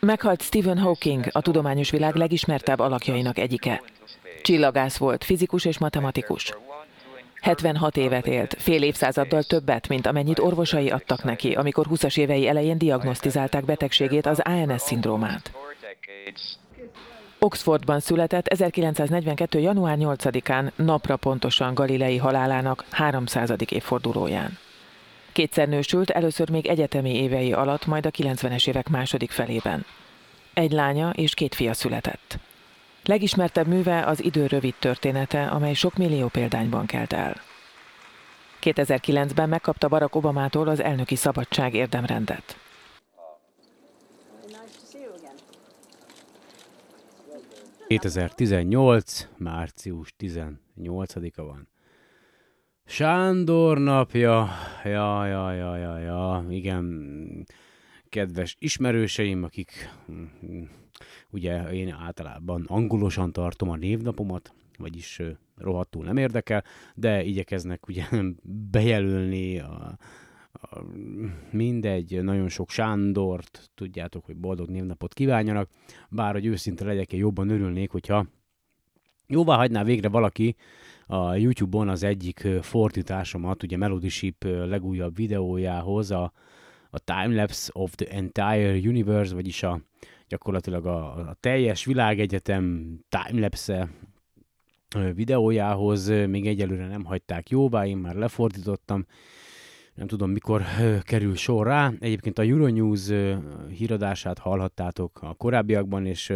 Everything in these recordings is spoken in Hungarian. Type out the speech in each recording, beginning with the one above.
Meghalt Stephen Hawking, a tudományos világ legismertebb alakjainak egyike. Csillagász volt, fizikus és matematikus. 76 évet élt, fél évszázaddal többet, mint amennyit orvosai adtak neki, amikor 20-as évei elején diagnosztizálták betegségét, az ANS-szindrómát. Oxfordban született 1942. január 8-án, napra pontosan Galilei halálának 300. évfordulóján. Kétszer nősült, először még egyetemi évei alatt, majd a 90-es évek második felében. Egy lánya és két fia született. Legismertebb műve az idő rövid története, amely sok millió példányban kelt el. 2009-ben megkapta Barack Obamától az elnöki szabadság érdemrendet. 2018. március 18-a van. Sándor napja, ja, ja, ja, ja, ja, igen, kedves ismerőseim, akik ugye én általában angolosan tartom a névnapomat, vagyis rohadtul nem érdekel, de igyekeznek ugye bejelölni a, a, mindegy, nagyon sok Sándort, tudjátok, hogy boldog névnapot kívánjanak, bár, hogy őszinte legyek, én jobban örülnék, hogyha jóvá hagyná végre valaki a YouTube-on az egyik fordításomat, ugye Melody Ship legújabb videójához, a, a Timelapse of the Entire Universe, vagyis a gyakorlatilag a, a teljes világegyetem timelapse videójához még egyelőre nem hagyták jóvá, én már lefordítottam, nem tudom mikor kerül sor rá. Egyébként a Euronews híradását hallhattátok a korábbiakban, és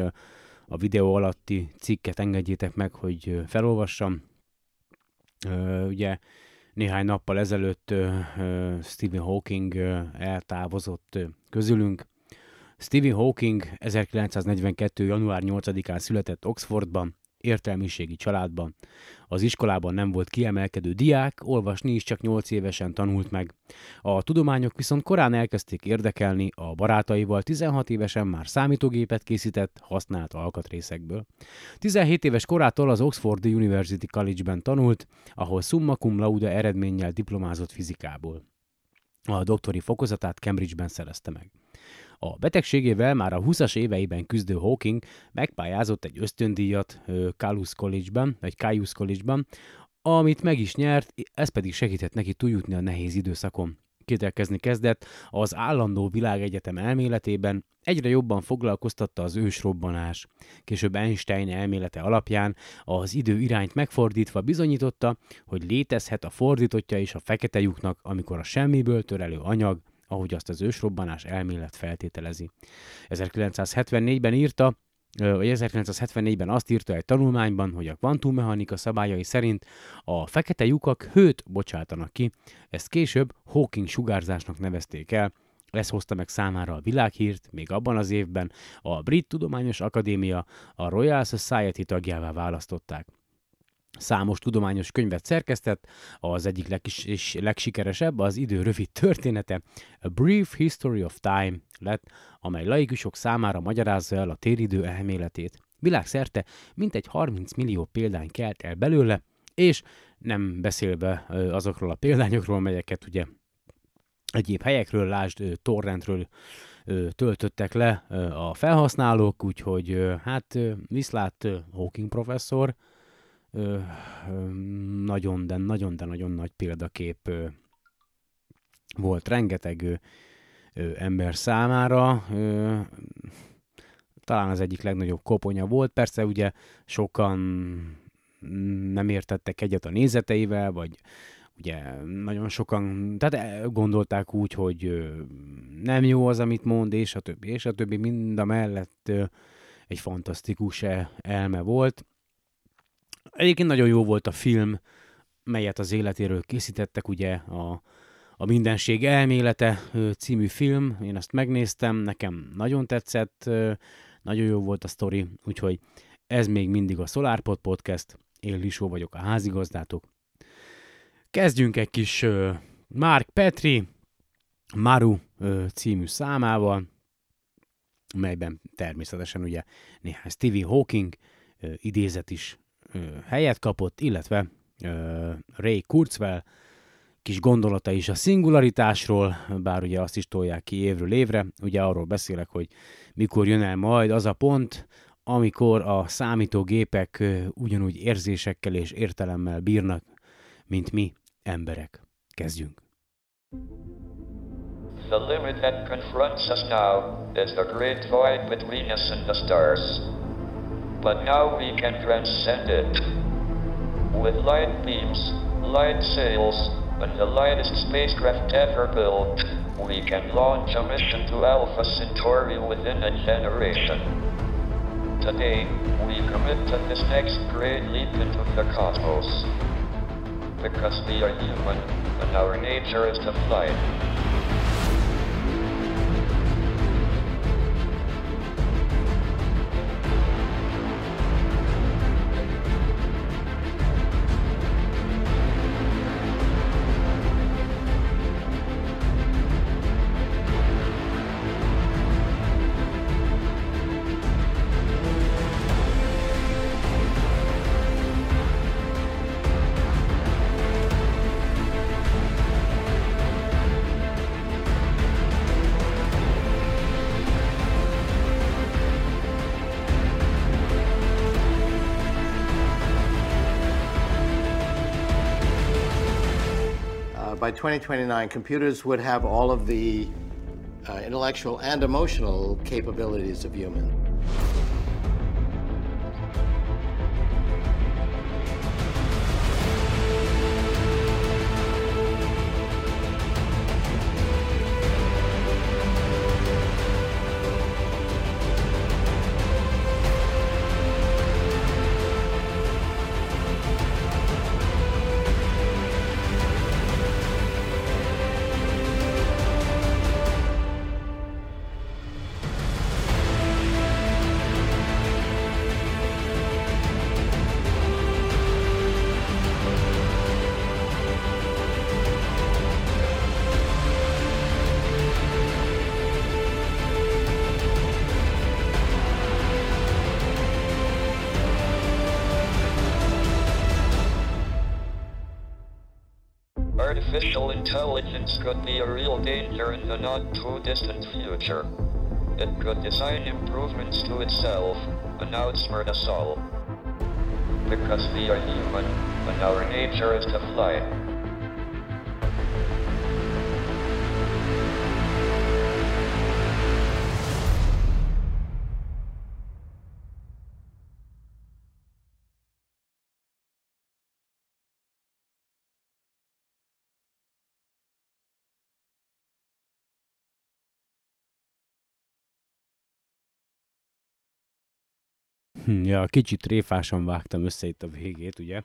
a videó alatti cikket engedjétek meg, hogy felolvassam. Ugye néhány nappal ezelőtt Stephen Hawking eltávozott közülünk, Stephen Hawking 1942. január 8-án született Oxfordban, értelmiségi családban. Az iskolában nem volt kiemelkedő diák, olvasni is csak 8 évesen tanult meg. A tudományok viszont korán elkezdték érdekelni, a barátaival 16 évesen már számítógépet készített, használt alkatrészekből. 17 éves korától az Oxfordi University College-ben tanult, ahol summa cum laude eredménnyel diplomázott fizikából. A doktori fokozatát Cambridge-ben szerezte meg. A betegségével már a 20-as éveiben küzdő Hawking megpályázott egy ösztöndíjat Caius College-ben, vagy Caius College-ban, amit meg is nyert, ez pedig segített neki túljutni a nehéz időszakon. Kételkezni kezdett, az állandó világegyetem elméletében egyre jobban foglalkoztatta az ősrobbanás. Később Einstein elmélete alapján az idő irányt megfordítva bizonyította, hogy létezhet a fordítottja is a fekete lyuknak, amikor a semmiből törelő anyag ahogy azt az ősrobbanás elmélet feltételezi. 1974-ben írta, vagy 1974-ben azt írta egy tanulmányban, hogy a kvantummechanika szabályai szerint a fekete lyukak hőt bocsátanak ki, ezt később Hawking sugárzásnak nevezték el, ez hozta meg számára a világhírt, még abban az évben a Brit Tudományos Akadémia a Royal Society tagjává választották. Számos tudományos könyvet szerkesztett, az egyik legkis, legsikeresebb az idő rövid története, A Brief History of Time lett, amely laikusok számára magyarázza el a téridő elméletét. Világszerte mintegy 30 millió példány kelt el belőle, és nem beszélve azokról a példányokról, melyeket ugye egyéb helyekről, lásd torrentről töltöttek le a felhasználók, úgyhogy hát viszlát Hawking professzor, ö, ö, nagyon, de nagyon, de nagyon nagy példakép ö, volt rengeteg ö, ö, ember számára. Ö, talán az egyik legnagyobb koponya volt. Persze ugye sokan nem értettek egyet a nézeteivel, vagy ugye nagyon sokan, tehát gondolták úgy, hogy nem jó az, amit mond, és a többi, és a többi, mind a mellett egy fantasztikus e, elme volt. Egyébként nagyon jó volt a film, melyet az életéről készítettek, ugye a, a Mindenség elmélete című film, én ezt megnéztem, nekem nagyon tetszett, nagyon jó volt a sztori, úgyhogy ez még mindig a SolarPod Podcast, én Lisó vagyok a házigazdátok. Kezdjünk egy kis Mark Petri, Maru című számával, melyben természetesen ugye néhány Stevie Hawking idézet is helyet kapott, illetve Ray Kurzweil kis gondolata is a szingularitásról, bár ugye azt is tolják ki évről évre. Ugye arról beszélek, hogy mikor jön el majd az a pont, amikor a számítógépek ugyanúgy érzésekkel és értelemmel bírnak, mint mi emberek. Kezdjünk! The limit that confronts us now is the great void between us and the stars. But now we can transcend it. With light beams, light sails, and the lightest spacecraft ever built, we can launch a mission to Alpha Centauri within a generation. Today, we commit to this next great leap into the cosmos. Because we are human, and our nature is to fly. By 2029, computers would have all of the uh, intellectual and emotional capabilities of human. Danger in the not too distant future. It could design improvements to itself and outsmart us all. Because we are human, and our nature is to fly. Ja, kicsit tréfásan vágtam össze itt a végét, ugye,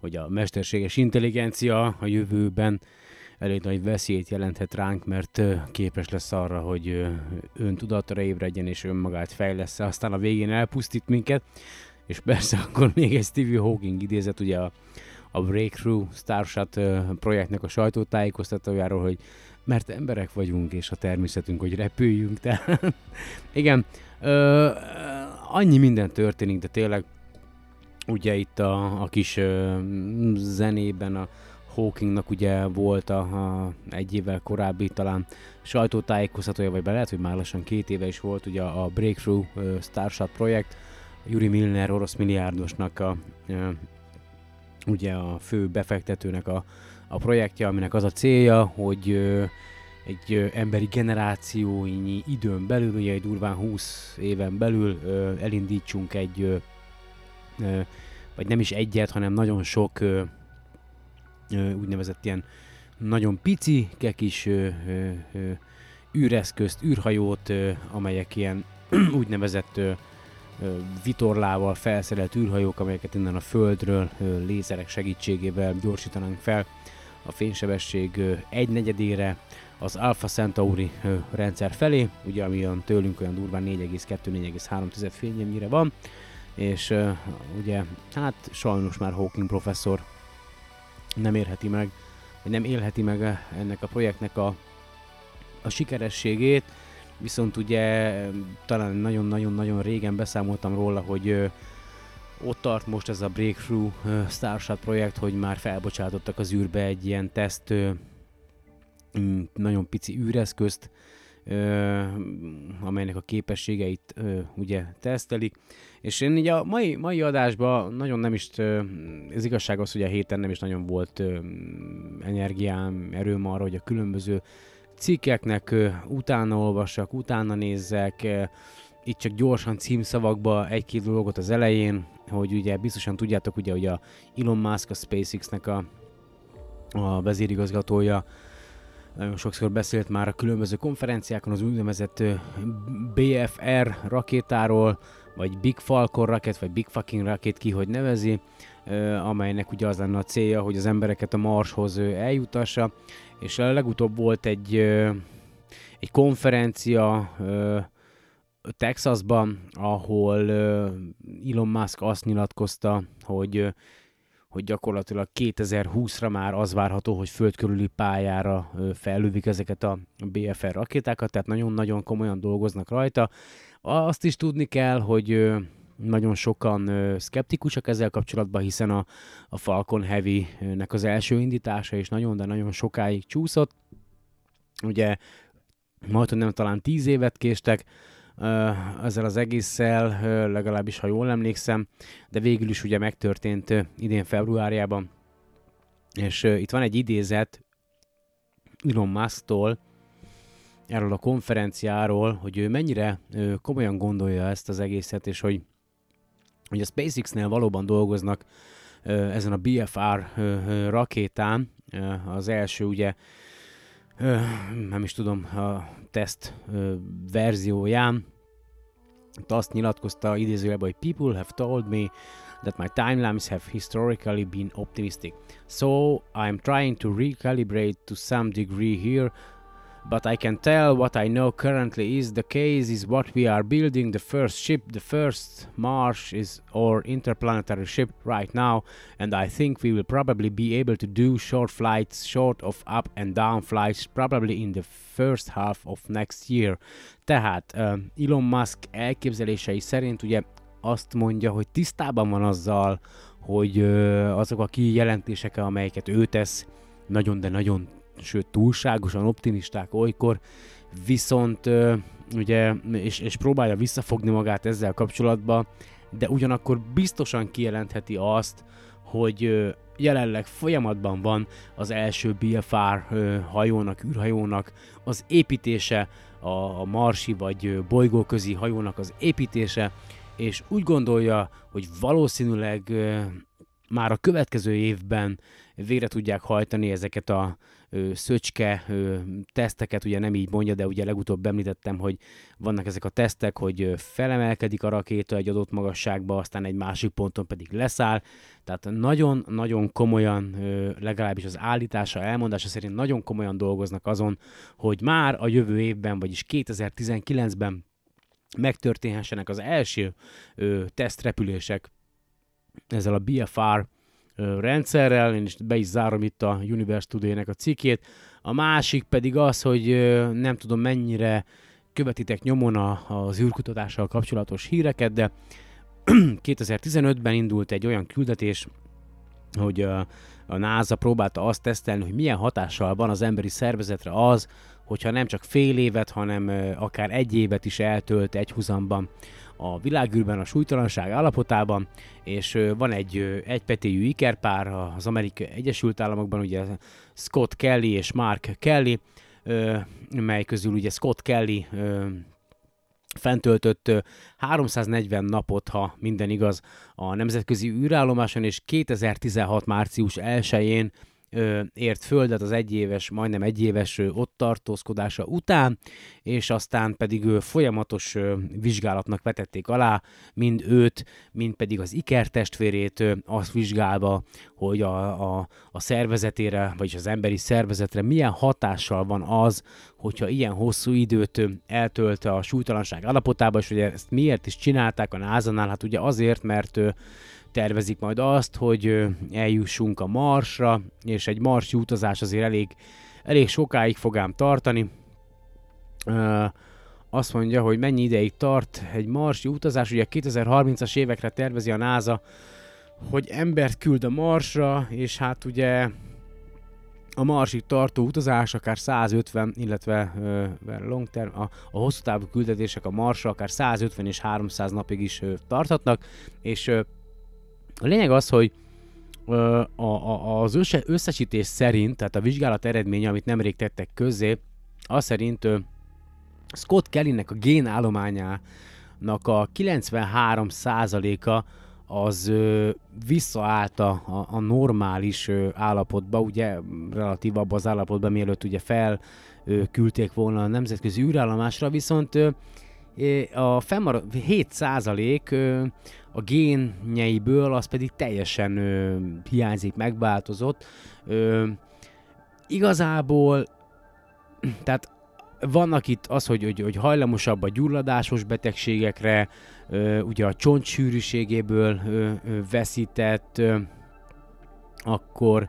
hogy a mesterséges intelligencia a jövőben elég nagy veszélyt jelenthet ránk, mert képes lesz arra, hogy öntudatra ébredjen és önmagát fejlesz aztán a végén elpusztít minket, és persze akkor még egy Stevie Hawking idézet, ugye a, a Breakthrough Starshot projektnek a sajtótájékoztatójáról, hogy mert emberek vagyunk, és a természetünk, hogy repüljünk, tehát igen, ö, annyi minden történik, de tényleg ugye itt a, a kis ö, zenében a Hawkingnak ugye volt a, a egy évvel korábbi talán sajtótájékoztatója, vagy be lehet, hogy már lassan két éve is volt ugye a Breakthrough uh, Starshot projekt, Yuri Milner orosz milliárdosnak a uh, ugye a fő befektetőnek a, a projektje, aminek az a célja, hogy uh, egy emberi generációnyi időn belül, ugye egy durván 20 éven belül elindítsunk egy, vagy nem is egyet, hanem nagyon sok úgynevezett ilyen nagyon pici, kis űreszközt, űrhajót, amelyek ilyen úgynevezett vitorlával felszerelt űrhajók, amelyeket innen a Földről lézerek segítségével gyorsítanánk fel a fénysebesség egynegyedére, az Alpha Centauri rendszer felé, ugye ami olyan tőlünk olyan durván 4,2-4,3 fényemnyire van, és ugye hát sajnos már Hawking professzor nem érheti meg, nem élheti meg ennek a projektnek a, a sikerességét, viszont ugye talán nagyon-nagyon-nagyon régen beszámoltam róla, hogy ott tart most ez a Breakthrough Starshot projekt, hogy már felbocsátottak az űrbe egy ilyen teszt, nagyon pici űreszközt, amelynek a képességeit ugye tesztelik. És én így a mai, mai adásban nagyon nem is, ez igazság az, hogy a héten nem is nagyon volt energiám, erőm arra, hogy a különböző cikkeknek utána olvassak, utána nézzek, itt csak gyorsan címszavakba egy-két dolgot az elején, hogy ugye biztosan tudjátok, ugye, hogy a Elon Musk, a SpaceX-nek a, a vezérigazgatója, nagyon sokszor beszélt már a különböző konferenciákon az úgynevezett BFR rakétáról, vagy Big Falcon raket, vagy Big Fucking raket, ki hogy nevezi, amelynek ugye az lenne a célja, hogy az embereket a Marshoz eljutassa, és a legutóbb volt egy, egy konferencia Texasban, ahol Elon Musk azt nyilatkozta, hogy hogy gyakorlatilag 2020-ra már az várható, hogy föld körüli pályára fellövik ezeket a BFR rakétákat, tehát nagyon-nagyon komolyan dolgoznak rajta. Azt is tudni kell, hogy nagyon sokan szkeptikusak ezzel kapcsolatban, hiszen a, a Falcon Heavy-nek az első indítása is nagyon, de nagyon sokáig csúszott. Ugye majd, nem talán 10 évet késtek, ezzel az egésszel, legalábbis ha jól emlékszem, de végül is ugye megtörtént idén februárjában. És itt van egy idézet Elon Musk-tól, erről a konferenciáról, hogy ő mennyire komolyan gondolja ezt az egészet, és hogy, hogy a SpaceX-nél valóban dolgoznak ezen a BFR rakétán, az első ugye nem is tudom, a teszt verzióján, azt nyilatkozta idézőjelben, hogy people have told me that my timelines have historically been optimistic. So I'm trying to recalibrate to some degree here but I can tell what I know currently is the case is what we are building the first ship, the first Mars is our interplanetary ship right now, and I think we will probably be able to do short flights, short of up and down flights, probably in the first half of next year. Tehát uh, Elon Musk elképzelései szerint ugye azt mondja, hogy tisztában van azzal, hogy azok a kijelentések, amelyeket ő tesz, nagyon, de nagyon sőt túlságosan optimisták olykor, viszont ugye, és, és próbálja visszafogni magát ezzel kapcsolatban, de ugyanakkor biztosan kijelentheti azt, hogy jelenleg folyamatban van az első BFR hajónak, űrhajónak az építése, a, marsi vagy bolygóközi hajónak az építése, és úgy gondolja, hogy valószínűleg már a következő évben végre tudják hajtani ezeket a szöcske teszteket, ugye nem így mondja, de ugye legutóbb említettem, hogy vannak ezek a tesztek, hogy felemelkedik a rakéta egy adott magasságba, aztán egy másik ponton pedig leszáll, tehát nagyon-nagyon komolyan, legalábbis az állítása, elmondása szerint nagyon komolyan dolgoznak azon, hogy már a jövő évben, vagyis 2019-ben megtörténhessenek az első ö, tesztrepülések ezzel a BFR rendszerrel, én is be is zárom itt a Universe Today-nek a cikkét. A másik pedig az, hogy nem tudom mennyire követitek nyomon az űrkutatással kapcsolatos híreket, de 2015-ben indult egy olyan küldetés, hogy a NASA próbálta azt tesztelni, hogy milyen hatással van az emberi szervezetre az, hogyha nem csak fél évet, hanem akár egy évet is eltölt egy huzamban a világűrben a súlytalanság állapotában, és van egy egypetéjű ikerpár az Amerikai Egyesült Államokban, ugye Scott Kelly és Mark Kelly, mely közül ugye Scott Kelly fentöltött 340 napot, ha minden igaz, a nemzetközi űrállomáson, és 2016 március 1-én ö, ért földet az egyéves, majdnem egyéves ott tartózkodása után, és aztán pedig ö, folyamatos vizsgálatnak vetették alá, mind őt, mind pedig az Iker testvérét ö, azt vizsgálva, hogy a, a, a szervezetére, vagyis az emberi szervezetre milyen hatással van az, hogyha ilyen hosszú időt eltölt a súlytalanság állapotában, és ugye ezt miért is csinálták a NASA-nál? Hát ugye azért, mert tervezik majd azt, hogy eljussunk a Marsra, és egy marsi utazás azért elég, elég sokáig fog ám tartani. azt mondja, hogy mennyi ideig tart egy marsi utazás, ugye 2030-as évekre tervezi a NASA, hogy embert küld a Marsra, és hát ugye a Marsig tartó utazás akár 150, illetve long term, a, a hosszú távú küldetések a Marsra akár 150 és 300 napig is tarthatnak, és a lényeg az, hogy uh, a, a, az össze, összesítés szerint, tehát a vizsgálat eredménye, amit nemrég tettek közzé, az szerint uh, Scott Kellynek a génállományának a 93%-a az ö, visszaállt a, a, a normális ö, állapotba, ugye relatív abban az állapotban, mielőtt ugye felküldték volna a nemzetközi űrállomásra, viszont ö, a fennmarad 7% ö, a génjeiből az pedig teljesen ö, hiányzik, megváltozott. Ö, igazából, tehát vannak itt az, hogy, hogy, hogy hajlamosabb a gyulladásos betegségekre, ö, ugye a csontsűrűségéből ö, ö, veszített, ö, akkor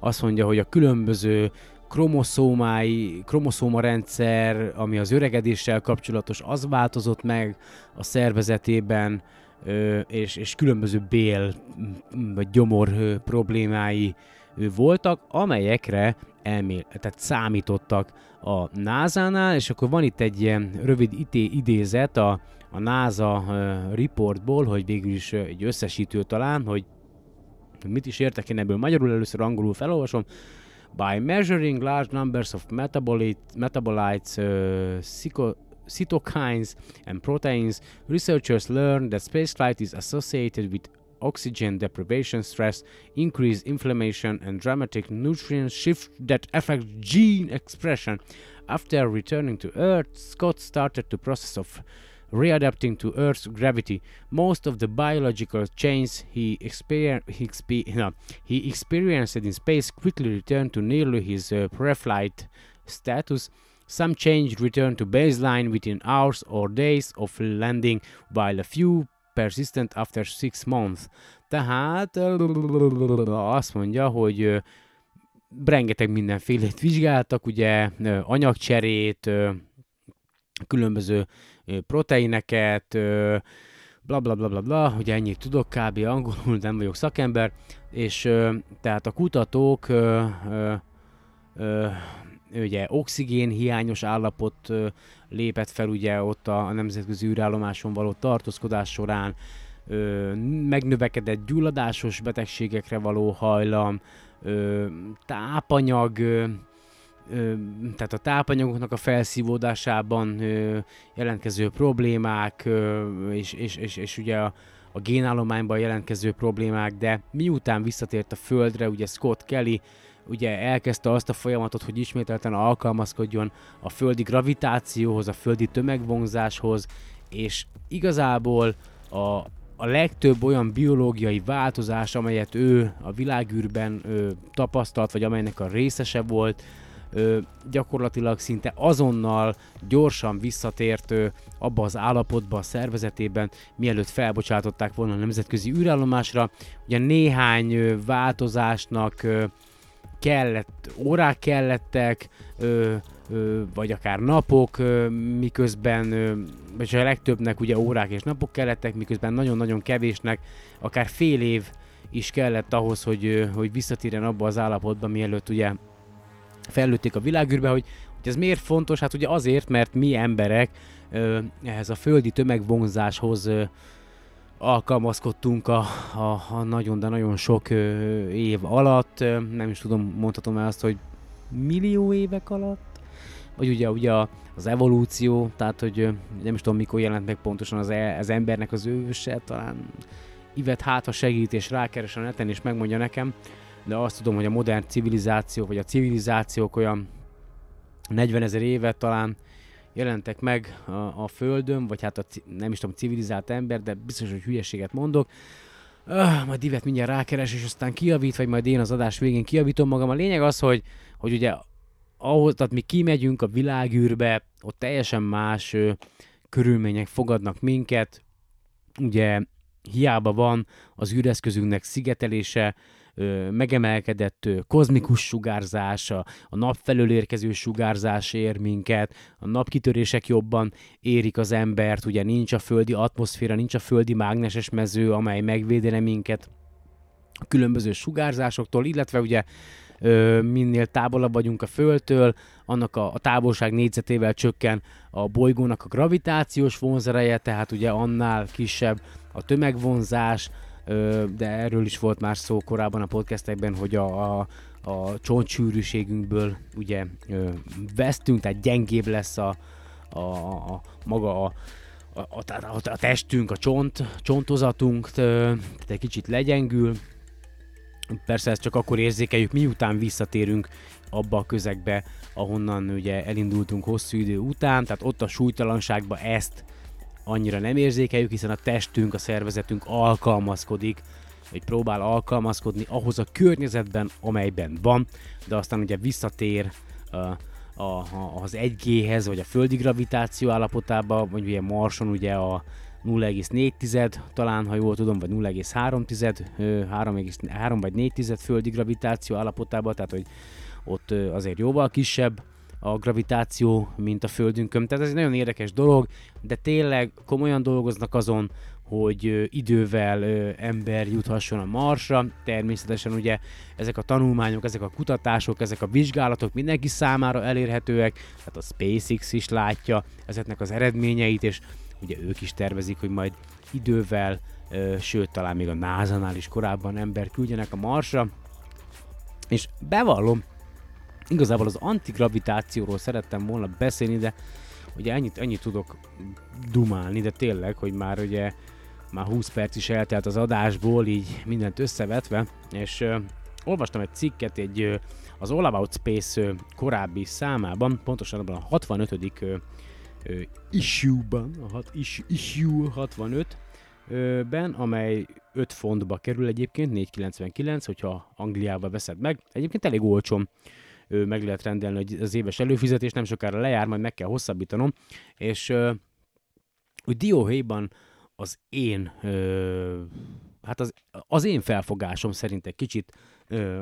azt mondja, hogy a különböző kromoszómái, kromoszóma rendszer, ami az öregedéssel kapcsolatos, az változott meg a szervezetében, és, és különböző bél vagy gyomor problémái voltak, amelyekre elmél, tehát számítottak a NASA-nál, és akkor van itt egy ilyen rövid idézet a, a NASA reportból, hogy végül is egy összesítő talán, hogy mit is értek én ebből magyarul, először angolul felolvasom. By measuring large numbers of metabolite, metabolites, uh, cytokines and proteins, researchers learned that spaceflight is associated with oxygen deprivation, stress, increased inflammation, and dramatic nutrient shift that affect gene expression. After returning to Earth, Scott started the process of readapting to Earth's gravity. Most of the biological changes he, exper- he, no, he experienced in space quickly returned to nearly his uh, pre-flight status. Some change returned to baseline within hours or days of landing, while a few persistent after six months. Tehát azt mondja, hogy rengeteg mindenfélét vizsgáltak, ugye anyagcserét, különböző proteineket, bla bla bla bla bla, ugye ennyit tudok kb. angolul, nem vagyok szakember, és tehát a kutatók ugye oxigén hiányos állapot lépett fel ugye ott a, nemzetközi űrállomáson való tartózkodás során, ö, megnövekedett gyulladásos betegségekre való hajlam, ö, tápanyag, ö, tehát a tápanyagoknak a felszívódásában ö, jelentkező problémák, ö, és, és, és, és ugye a, a génállományban jelentkező problémák, de miután visszatért a Földre, ugye Scott Kelly ugye elkezdte azt a folyamatot, hogy ismételten alkalmazkodjon a földi gravitációhoz, a földi tömegvonzáshoz, és igazából a, a legtöbb olyan biológiai változás, amelyet ő a világűrben ö, tapasztalt, vagy amelynek a részese volt, ö, gyakorlatilag szinte azonnal gyorsan visszatért ö, abba az állapotba a szervezetében, mielőtt felbocsátották volna a nemzetközi űrállomásra. Ugye néhány ö, változásnak ö, kellett, órák kellettek, ö, ö, vagy akár napok, ö, miközben, ö, vagy a legtöbbnek ugye órák és napok kellettek, miközben nagyon-nagyon kevésnek, akár fél év is kellett ahhoz, hogy, ö, hogy visszatérjen abba az állapotba, mielőtt ugye fellőtték a világűrbe, hogy, hogy ez miért fontos? Hát ugye azért, mert mi emberek ö, ehhez a földi tömegvonzáshoz ö, alkalmazkodtunk a, a, a nagyon, de nagyon sok ö, év alatt, nem is tudom, mondhatom el azt, hogy millió évek alatt, vagy ugye, ugye az evolúció, tehát hogy nem is tudom mikor jelent meg pontosan az, e, az embernek az őse, talán Ivet hát, ha segít és rákeres a neten és megmondja nekem, de azt tudom, hogy a modern civilizáció, vagy a civilizációk olyan 40 ezer éve talán jelentek meg a, a Földön, vagy hát a, nem is tudom, civilizált ember, de biztos, hogy hülyeséget mondok. Uh, majd Divet mindjárt rákeres, és aztán kiavít, vagy majd én az adás végén kiavítom magam. A lényeg az, hogy, hogy ugye ahhoz, tehát mi kimegyünk a világűrbe, ott teljesen más ö, körülmények fogadnak minket, ugye hiába van az űreszközünknek szigetelése, ö, megemelkedett ö, kozmikus sugárzás, a, a nap felől érkező sugárzás ér minket, a napkitörések jobban érik az embert, ugye nincs a földi atmoszféra, nincs a földi mágneses mező, amely megvédene minket a különböző sugárzásoktól, illetve ugye ö, minél távolabb vagyunk a Földtől, annak a, a távolság négyzetével csökken a bolygónak a gravitációs vonzereje, tehát ugye annál kisebb a tömegvonzás, de erről is volt már szó korábban a podcastekben, hogy a, a, a csontsűrűségünkből ugye vesztünk, tehát gyengébb lesz a, a, a maga a, a, a, a testünk, a csont, csontozatunk, tehát egy kicsit legyengül, Persze ezt csak akkor érzékeljük, miután visszatérünk abba a közegbe, ahonnan ugye elindultunk hosszú idő után, tehát ott a súlytalanságba ezt annyira nem érzékeljük, hiszen a testünk, a szervezetünk alkalmazkodik, vagy próbál alkalmazkodni ahhoz a környezetben, amelyben van, de aztán ugye visszatér a, a, az 1G-hez, vagy a földi gravitáció állapotába, vagy ugye Marson ugye a 0,4 talán, ha jól tudom, vagy 0,3, 3, vagy 4 földi gravitáció állapotában, tehát hogy ott azért jóval kisebb a gravitáció, mint a Földünkön. Tehát ez egy nagyon érdekes dolog, de tényleg komolyan dolgoznak azon, hogy idővel ember juthasson a Marsra. Természetesen ugye ezek a tanulmányok, ezek a kutatások, ezek a vizsgálatok mindenki számára elérhetőek, tehát a SpaceX is látja ezeknek az eredményeit, és ugye ők is tervezik, hogy majd idővel, sőt talán még a NASA-nál is korábban ember küldjenek a Marsra, és bevallom, igazából az antigravitációról szerettem volna beszélni, de ugye ennyit, ennyit tudok dumálni, de tényleg, hogy már ugye már 20 perc is eltelt az adásból, így mindent összevetve, és ö, olvastam egy cikket egy ö, az All About Space ö, korábbi számában, pontosan abban a 65 issue-ban, a hat, issue 65, ben, amely 5 fontba kerül egyébként, 499, hogyha Angliába veszed meg. Egyébként elég olcsón meg lehet rendelni az éves előfizetés, nem sokára lejár, majd meg kell hosszabbítanom, és hogy dióhéjban az én, hát az, az én felfogásom szerint egy kicsit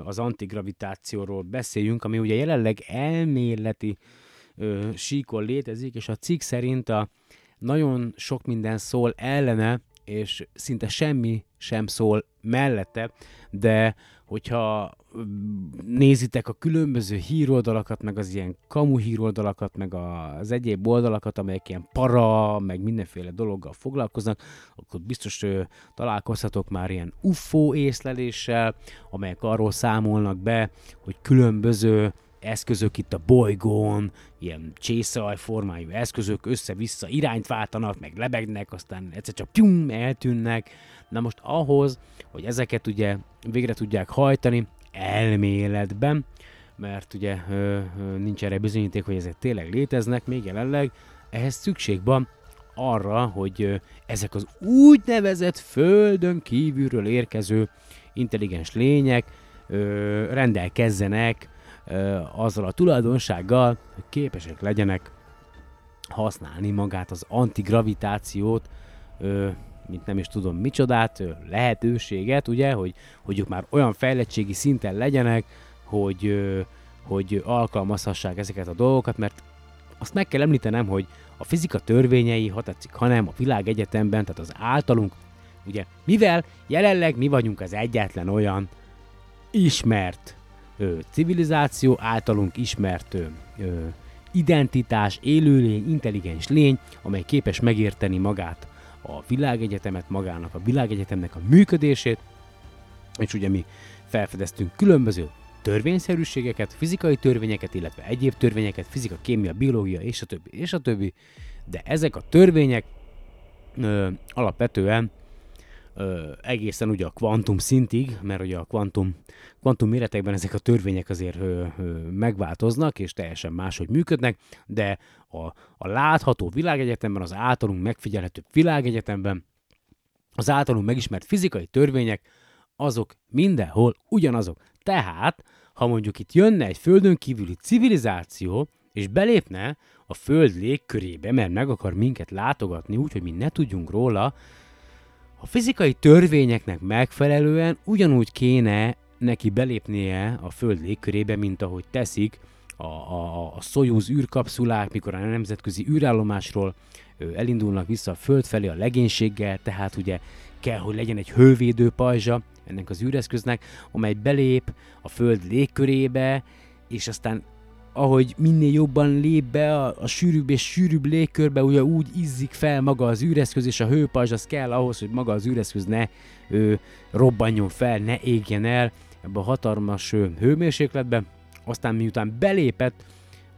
az antigravitációról beszéljünk, ami ugye jelenleg elméleti ö, síkon létezik, és a cikk szerint a nagyon sok minden szól ellene, és szinte semmi sem szól mellette, de hogyha nézitek a különböző híroldalakat, meg az ilyen kamu híroldalakat, meg az egyéb oldalakat, amelyek ilyen para, meg mindenféle dologgal foglalkoznak, akkor biztos ö, találkozhatok már ilyen UFO észleléssel, amelyek arról számolnak be, hogy különböző eszközök itt a bolygón, ilyen csészaj formájú eszközök össze-vissza irányt váltanak, meg lebegnek, aztán egyszer csak pyum, eltűnnek. Na most ahhoz, hogy ezeket ugye végre tudják hajtani elméletben, mert ugye nincs erre bizonyíték, hogy ezek tényleg léteznek még jelenleg, ehhez szükség van arra, hogy ezek az úgynevezett földön kívülről érkező intelligens lények ö, rendelkezzenek azzal a tulajdonsággal, képesek legyenek használni magát az antigravitációt, mint nem is tudom micsodát, lehetőséget, ugye, hogy, hogy ők már olyan fejlettségi szinten legyenek, hogy, hogy alkalmazhassák ezeket a dolgokat, mert azt meg kell említenem, hogy a fizika törvényei, ha tetszik, hanem a világegyetemben, tehát az általunk, ugye, mivel jelenleg mi vagyunk az egyetlen olyan ismert ö, civilizáció, általunk ismert ö, identitás, élőlény, intelligens lény, amely képes megérteni magát, a világegyetemet, magának a világegyetemnek a működését, és ugye mi felfedeztünk különböző törvényszerűségeket, fizikai törvényeket, illetve egyéb törvényeket, fizika, kémia, biológia, és a többi, és a többi, de ezek a törvények ö, alapvetően ö, egészen ugye a kvantum szintig, mert ugye a kvantum, kvantum méretekben ezek a törvények azért ö, ö, megváltoznak, és teljesen máshogy működnek, de a, a látható világegyetemben, az általunk megfigyelhető világegyetemben, az általunk megismert fizikai törvények, azok mindenhol ugyanazok. Tehát, ha mondjuk itt jönne egy földön kívüli civilizáció, és belépne a föld légkörébe, mert meg akar minket látogatni, úgyhogy mi ne tudjunk róla, a fizikai törvényeknek megfelelően ugyanúgy kéne neki belépnie a Föld légkörébe, mint ahogy teszik a, a, a Soyuz űrkapszulák, mikor a nemzetközi űrállomásról elindulnak vissza a Föld felé a legénységgel, tehát ugye kell, hogy legyen egy hővédő pajzsa ennek az űreszköznek, amely belép a Föld légkörébe, és aztán ahogy minél jobban lép be a, a sűrűbb és sűrűbb légkörbe, ugye úgy izzik fel maga az űreszköz, és a hőpajzs az kell ahhoz, hogy maga az űreszköz ne ö, robbanjon fel, ne égjen el ebbe a hatalmas hőmérsékletbe. Aztán miután belépett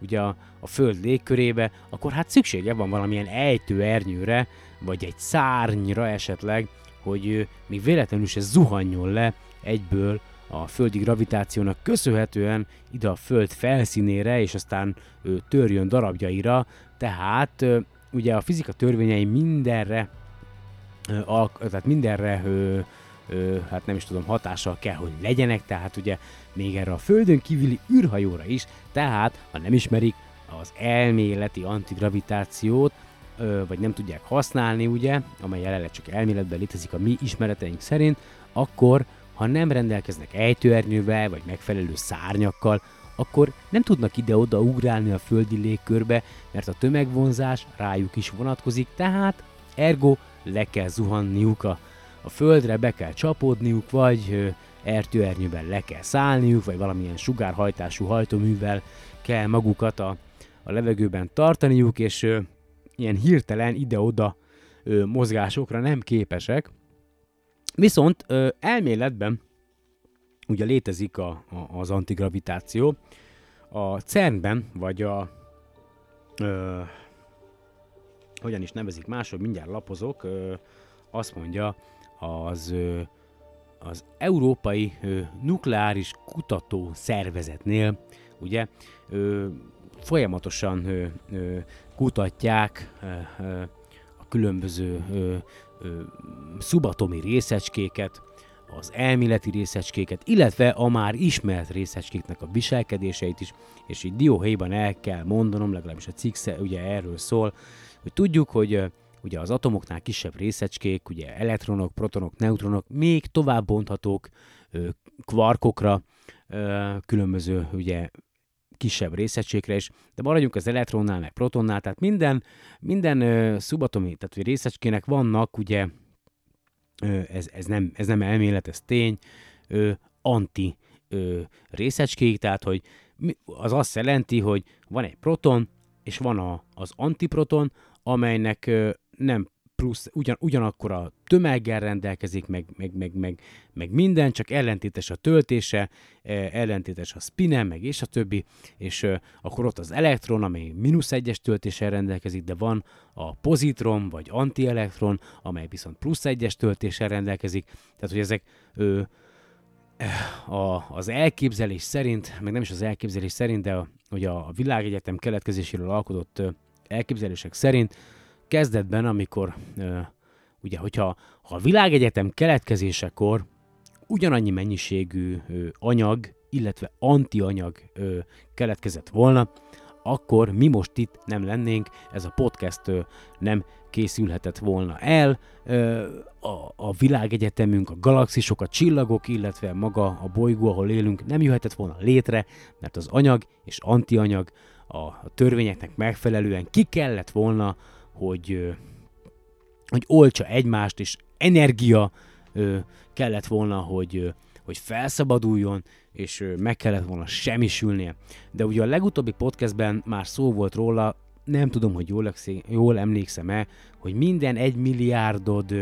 ugye a, a Föld légkörébe, akkor hát szüksége van valamilyen ejtőernyőre, vagy egy szárnyra esetleg, hogy ö, még véletlenül se zuhanjon le egyből a földi gravitációnak köszönhetően ide a föld felszínére, és aztán ö, törjön darabjaira, tehát ugye a fizika törvényei mindenre, tehát mindenre hát nem is tudom, hatással kell, hogy legyenek, tehát ugye még erre a földön kívüli űrhajóra is, tehát ha nem ismerik az elméleti antigravitációt, vagy nem tudják használni, ugye, amely jelenleg csak elméletben létezik a mi ismereteink szerint, akkor ha nem rendelkeznek ejtőernyővel vagy megfelelő szárnyakkal, akkor nem tudnak ide-oda ugrálni a földi légkörbe, mert a tömegvonzás rájuk is vonatkozik, tehát ergo le kell zuhanniuk a, a földre, be kell csapódniuk, vagy ö, ejtőernyővel le kell szállniuk, vagy valamilyen sugárhajtású hajtóművel kell magukat a, a levegőben tartaniuk, és ö, ilyen hirtelen ide-oda ö, mozgásokra nem képesek, Viszont ö, elméletben ugye létezik a, a, az antigravitáció. A CERN-ben, vagy a ö, hogyan is nevezik máshogy, mindjárt lapozok, ö, azt mondja az, ö, az Európai ö, Nukleáris Kutató Szervezetnél, ugye, ö, folyamatosan ö, ö, kutatják ö, ö, különböző ö, ö, szubatomi részecskéket, az elméleti részecskéket, illetve a már ismert részecskéknek a viselkedéseit is, és így dióhéjban el kell mondanom, legalábbis a cikk ugye erről szól, hogy tudjuk, hogy ugye az atomoknál kisebb részecskék, ugye elektronok, protonok, neutronok még tovább bonthatók kvarkokra, különböző ugye kisebb részecskére is, de maradjunk az elektronnál, meg protonnál, tehát minden, minden ö, szubatomi, tehát hogy részecskének vannak, ugye, ö, ez, ez, nem, ez nem elmélet, ez tény, ö, anti ö, részecskék, tehát hogy az azt jelenti, hogy van egy proton, és van a, az antiproton, amelynek ö, nem plusz ugyan, ugyanakkor a tömeggel rendelkezik, meg, meg, meg, meg, meg minden, csak ellentétes a töltése, ellentétes a spine, meg és a többi, és akkor ott az elektron, amely mínusz egyes töltéssel rendelkezik, de van a pozitron, vagy antielektron, amely viszont plusz egyes töltéssel rendelkezik, tehát hogy ezek uh, a, az elképzelés szerint, meg nem is az elképzelés szerint, de hogy a, a világegyetem keletkezéséről alkotott elképzelések szerint kezdetben, amikor ugye, hogyha ha a világegyetem keletkezésekor ugyanannyi mennyiségű anyag, illetve antianyag keletkezett volna, akkor mi most itt nem lennénk, ez a podcast nem készülhetett volna el, a, a világegyetemünk, a galaxisok, a csillagok, illetve maga a bolygó, ahol élünk, nem jöhetett volna létre, mert az anyag és antianyag a törvényeknek megfelelően ki kellett volna hogy, hogy olcsa egymást, és energia kellett volna, hogy, hogy felszabaduljon, és meg kellett volna semmisülnie. De ugye a legutóbbi podcastben már szó volt róla, nem tudom, hogy jól, jól emlékszem-e, hogy minden egy milliárdod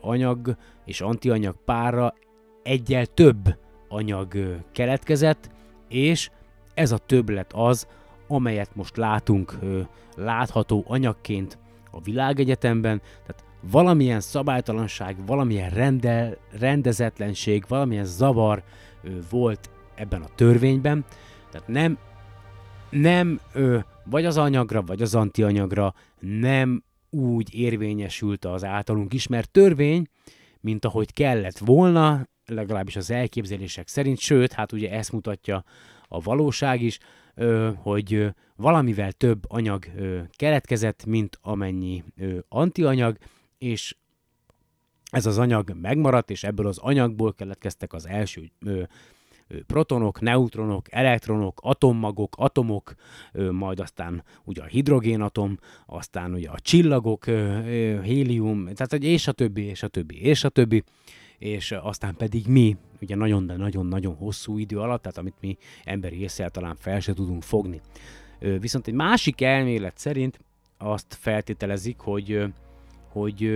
anyag és antianyag pára egyel több anyag keletkezett, és ez a többlet az, amelyet most látunk látható anyagként a világegyetemben, tehát valamilyen szabálytalanság, valamilyen rendel, rendezetlenség, valamilyen zavar volt ebben a törvényben, tehát nem, nem vagy az anyagra, vagy az antianyagra nem úgy érvényesült az általunk ismert törvény, mint ahogy kellett volna, legalábbis az elképzelések szerint, sőt, hát ugye ezt mutatja a valóság is, hogy valamivel több anyag keletkezett, mint amennyi antianyag, és ez az anyag megmaradt, és ebből az anyagból keletkeztek az első protonok, neutronok, elektronok, atommagok, atomok, majd aztán ugye a hidrogénatom, aztán ugye a csillagok, hélium, tehát egy és a többi, és a többi, és a többi, és aztán pedig mi, ugye nagyon, de nagyon-nagyon hosszú idő alatt, tehát amit mi emberi észre talán fel se tudunk fogni. Viszont egy másik elmélet szerint azt feltételezik, hogy, hogy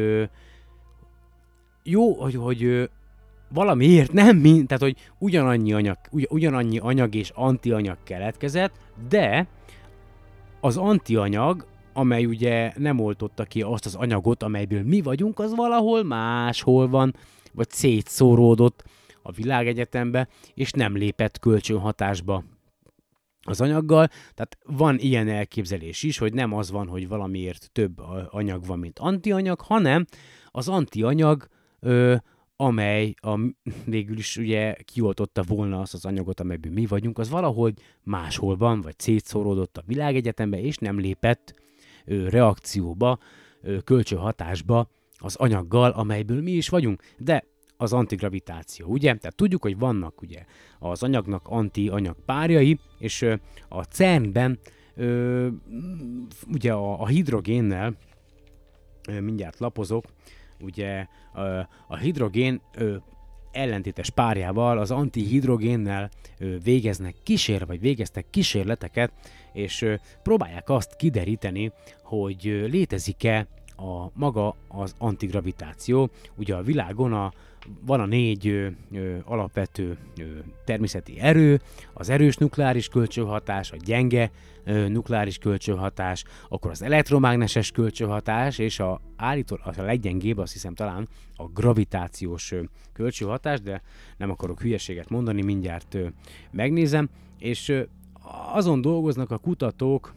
jó, hogy, hogy valamiért nem mind, tehát hogy ugyanannyi anyag, ugy, ugyanannyi anyag és antianyag keletkezett, de az antianyag, amely ugye nem oltotta ki azt az anyagot, amelyből mi vagyunk, az valahol máshol van, vagy szétszóródott a világegyetembe, és nem lépett kölcsönhatásba az anyaggal. Tehát van ilyen elképzelés is, hogy nem az van, hogy valamiért több anyag van, mint antianyag, hanem az antianyag, ö, amely a, végül is ugye kioltotta volna azt az anyagot, amelyben mi vagyunk, az valahogy máshol van, vagy szétszóródott a világegyetembe, és nem lépett ö, reakcióba, ö, kölcsönhatásba az anyaggal, amelyből mi is vagyunk. De az antigravitáció, ugye? Tehát tudjuk, hogy vannak ugye az anyagnak anti-anyag párjai, és a CERN-ben ugye a, hidrogénnel, mindjárt lapozok, ugye a hidrogén ellentétes párjával, az antihidrogénnel ö, végeznek kísér, vagy végeztek kísérleteket, és próbálják azt kideríteni, hogy létezik-e a maga az antigravitáció. Ugye a világon a, van a négy ö, ö, alapvető ö, természeti erő, az erős nukleáris kölcsönhatás, a gyenge ö, nukleáris kölcsönhatás, akkor az elektromágneses kölcsönhatás, és a állítólag a leggyengébb, azt hiszem talán a gravitációs ö, kölcsönhatás, de nem akarok hülyeséget mondani, mindjárt ö, megnézem, és ö, azon dolgoznak a kutatók,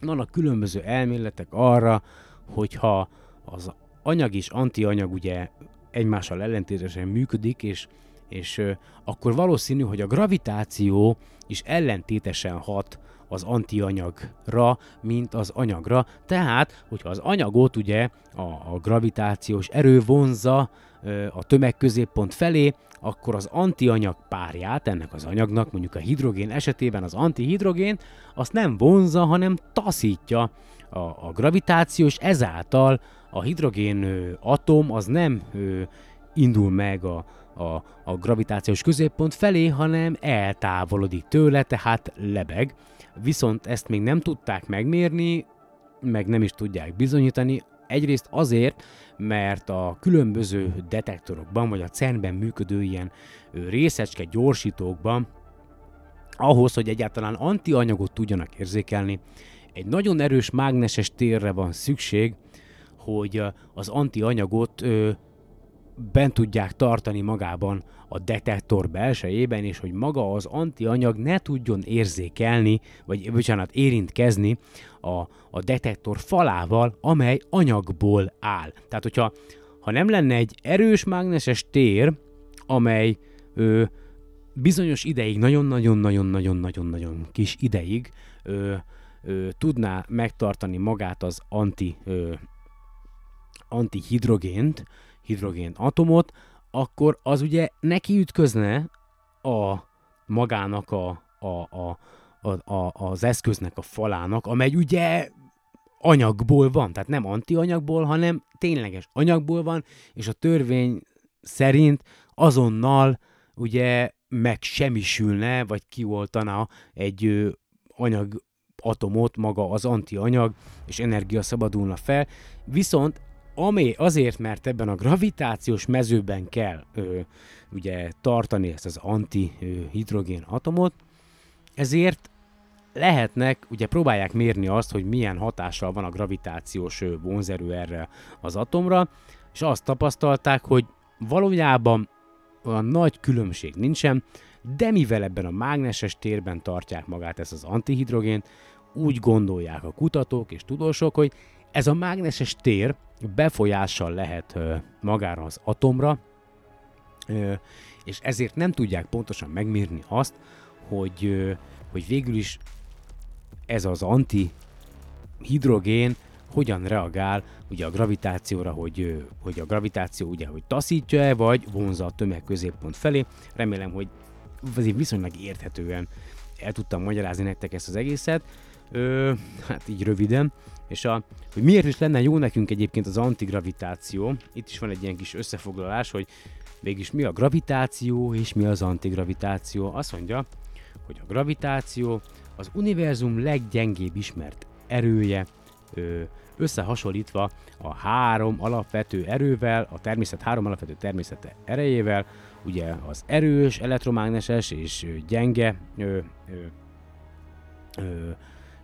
vannak különböző elméletek arra, hogyha az anyag és antianyag ugye egymással ellentétesen működik, és, és akkor valószínű, hogy a gravitáció is ellentétesen hat az antianyagra, mint az anyagra. Tehát, hogyha az anyagot ugye a, a gravitációs erő vonzza ö, a tömegközéppont felé, akkor az antianyag párját ennek az anyagnak, mondjuk a hidrogén esetében az antihidrogén, azt nem vonzza, hanem taszítja a, a gravitáció, és ezáltal a hidrogén ö, atom az nem ö, indul meg a, a, a gravitációs középpont felé, hanem eltávolodik tőle, tehát lebeg. Viszont ezt még nem tudták megmérni, meg nem is tudják bizonyítani, egyrészt azért, mert a különböző detektorokban, vagy a CERN-ben működő ilyen részecske gyorsítókban, ahhoz, hogy egyáltalán antianyagot tudjanak érzékelni, egy nagyon erős mágneses térre van szükség, hogy az antianyagot ö, bent tudják tartani magában a detektor belsejében, és hogy maga az antianyag ne tudjon érzékelni, vagy bocsánat, érintkezni a, a detektor falával, amely anyagból áll. Tehát, hogyha ha nem lenne egy erős mágneses tér, amely ö, bizonyos ideig, nagyon-nagyon-nagyon-nagyon-nagyon-nagyon kis ideig ö, ö, tudná megtartani magát az anti ö, antihidrogént, hidrogén atomot, akkor az ugye neki ütközne a magának a, a, a, a, a, az eszköznek a falának, amely ugye anyagból van, tehát nem antianyagból, hanem tényleges anyagból van, és a törvény szerint azonnal ugye megsemmisülne, vagy kioltana egy anyag atomot maga az antianyag, és energia szabadulna fel. Viszont amé azért, mert ebben a gravitációs mezőben kell ö, ugye tartani ezt az antihidrogén atomot, ezért lehetnek, ugye próbálják mérni azt, hogy milyen hatással van a gravitációs vonzerő erre az atomra, és azt tapasztalták, hogy valójában olyan nagy különbség nincsen, de mivel ebben a mágneses térben tartják magát ezt az antihidrogént, úgy gondolják a kutatók és tudósok, hogy ez a mágneses tér befolyással lehet magára az atomra, és ezért nem tudják pontosan megmérni azt, hogy, hogy végül is ez az antihidrogén hogyan reagál ugye a gravitációra, hogy, hogy a gravitáció ugye, hogy taszítja-e, vagy vonza a tömeg középpont felé. Remélem, hogy azért viszonylag érthetően el tudtam magyarázni nektek ezt az egészet. Ö, hát így röviden. És a, hogy miért is lenne jó nekünk egyébként az antigravitáció, itt is van egy ilyen kis összefoglalás, hogy mégis mi a gravitáció és mi az antigravitáció. Azt mondja, hogy a gravitáció az univerzum leggyengébb ismert erője, ö, összehasonlítva a három alapvető erővel, a természet három alapvető természete erejével, ugye az erős, elektromágneses és gyenge ö, ö, ö,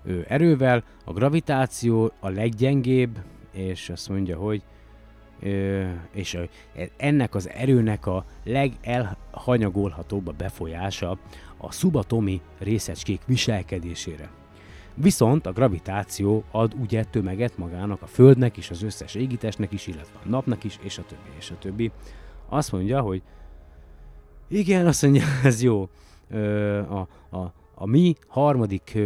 ö, erővel, a gravitáció a leggyengébb, és azt mondja, hogy és ennek az erőnek a legelhanyagolhatóbb a befolyása a szubatomi részecskék viselkedésére. Viszont a gravitáció ad ugye tömeget magának a Földnek és az összes égitestnek is, illetve a napnak is, és a többi, és a többi. Azt mondja, hogy igen, azt mondja, ez jó. A, a, a mi harmadik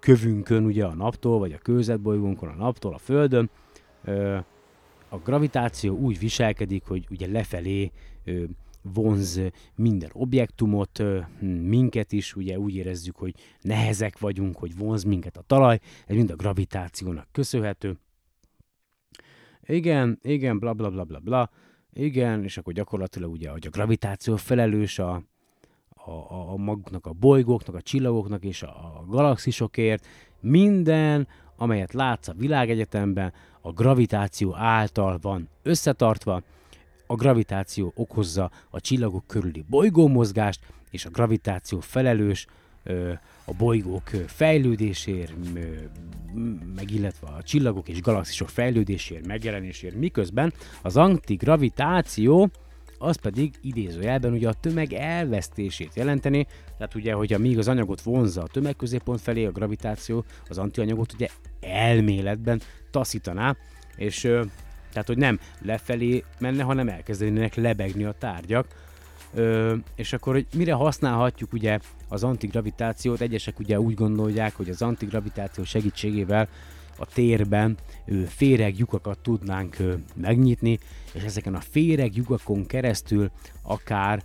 kövünkön, ugye a naptól, vagy a kőzetbolygónkon, a naptól, a Földön, a gravitáció úgy viselkedik, hogy ugye lefelé vonz minden objektumot, minket is, ugye úgy érezzük, hogy nehezek vagyunk, hogy vonz minket a talaj, ez mind a gravitációnak köszönhető. Igen, igen, bla bla bla bla bla, igen, és akkor gyakorlatilag ugye, hogy a gravitáció felelős a, a, a, maguknak, a bolygóknak, a csillagoknak és a, a galaxisokért, minden, amelyet látsz a világegyetemben, a gravitáció által van összetartva, a gravitáció okozza a csillagok körüli bolygómozgást, és a gravitáció felelős a bolygók fejlődésért, meg illetve a csillagok és galaxisok fejlődésért, megjelenésért, miközben az antigravitáció az pedig idézőjelben ugye a tömeg elvesztését jelenteni, tehát ugye, hogy amíg az anyagot vonzza a tömegközéppont felé, a gravitáció az antianyagot ugye elméletben taszítaná, és tehát, hogy nem lefelé menne, hanem elkezdenének lebegni a tárgyak. Ö, és akkor, hogy mire használhatjuk ugye az antigravitációt, egyesek ugye úgy gondolják, hogy az antigravitáció segítségével a térben ö, féreglyukakat tudnánk megnyitni, és ezeken a féreglyukakon keresztül akár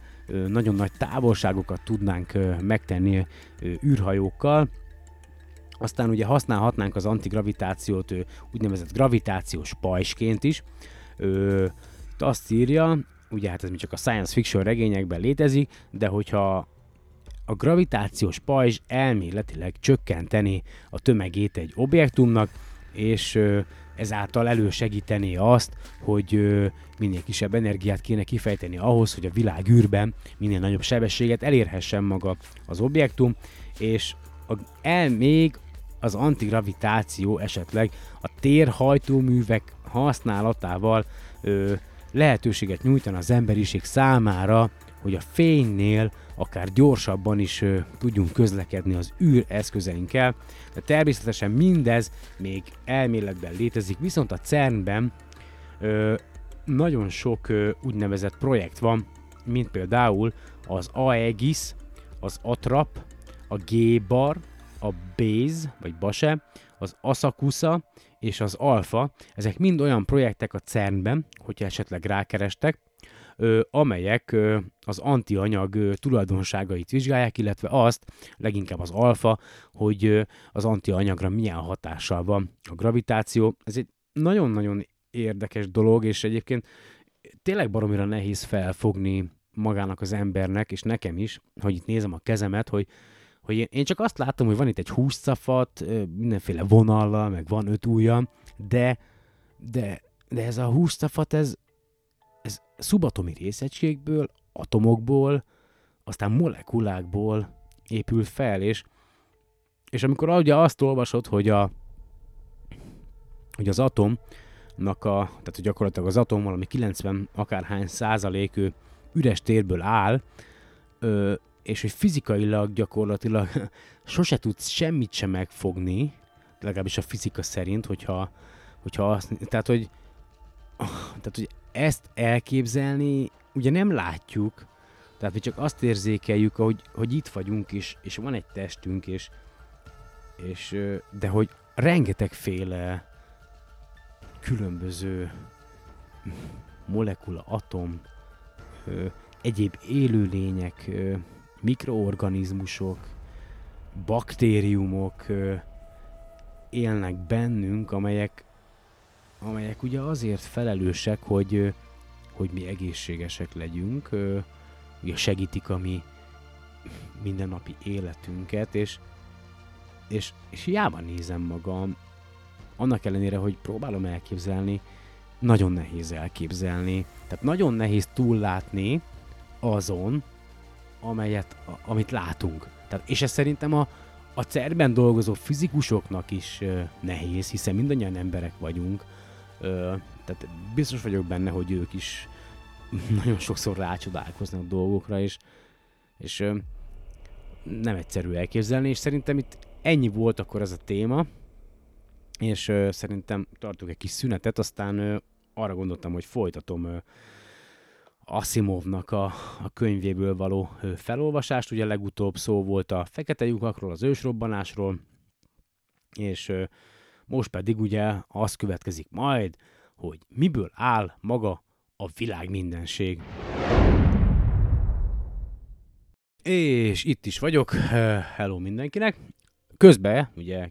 nagyon nagy távolságokat tudnánk megtenni űrhajókkal, aztán ugye használhatnánk az antigravitációt úgynevezett gravitációs pajsként is. Ö, azt írja, ugye hát ez még csak a science fiction regényekben létezik, de hogyha a gravitációs pajzs elméletileg csökkenteni a tömegét egy objektumnak, és ezáltal elősegíteni azt, hogy minél kisebb energiát kéne kifejteni ahhoz, hogy a világ űrben minél nagyobb sebességet elérhessen maga az objektum, és a, el még az antigravitáció esetleg a térhajtóművek használatával ö, lehetőséget nyújtana az emberiség számára, hogy a fénynél akár gyorsabban is ö, tudjunk közlekedni az űr eszközeinkkel. De természetesen mindez még elméletben létezik, viszont a CERN-ben ö, nagyon sok ö, úgynevezett projekt van, mint például az AEGIS, az ATRAP, a G-bar, a Base, vagy Base, az Asakusa és az Alpha, ezek mind olyan projektek a CERN-ben, hogyha esetleg rákerestek, amelyek az antianyag tulajdonságait vizsgálják, illetve azt, leginkább az alfa, hogy az antianyagra milyen hatással van a gravitáció. Ez egy nagyon-nagyon érdekes dolog, és egyébként tényleg baromira nehéz felfogni magának az embernek, és nekem is, hogy itt nézem a kezemet, hogy hogy én, csak azt látom, hogy van itt egy húszcafat, mindenféle vonallal, meg van öt ujjam, de, de, de ez a húszcafat, ez szubatomi részegységből, atomokból, aztán molekulákból épül fel, és, és amikor ugye azt olvasod, hogy, a, hogy az atomnak a, tehát hogy gyakorlatilag az atom valami 90 akárhány százalékű üres térből áll, ö, és hogy fizikailag gyakorlatilag sose tudsz semmit sem megfogni, legalábbis a fizika szerint, hogyha, hogyha azt, tehát hogy, tehát, hogy ezt elképzelni, ugye nem látjuk, tehát mi csak azt érzékeljük, hogy, hogy itt vagyunk, és, és van egy testünk, és, és, de hogy rengetegféle különböző molekula, atom, egyéb élőlények, mikroorganizmusok, baktériumok élnek bennünk, amelyek, amelyek ugye azért felelősek, hogy, hogy mi egészségesek legyünk, ugye segítik a mi mindennapi életünket, és, és, és hiába nézem magam, annak ellenére, hogy próbálom elképzelni, nagyon nehéz elképzelni. Tehát nagyon nehéz túllátni azon, amelyet, amit látunk. Tehát, és ez szerintem a, a cerben dolgozó fizikusoknak is nehéz, hiszen mindannyian emberek vagyunk. Tehát biztos vagyok benne, hogy ők is nagyon sokszor rácsodálkoznak dolgokra, és, és nem egyszerű elképzelni, és szerintem itt ennyi volt akkor ez a téma, és szerintem tartok egy kis szünetet, aztán arra gondoltam, hogy folytatom Asimovnak a, a könyvéből való felolvasást. Ugye legutóbb szó volt a fekete lyukakról, az ősrobbanásról, és most pedig ugye az következik majd, hogy miből áll maga a világ mindenség. És itt is vagyok, hello mindenkinek. Közben ugye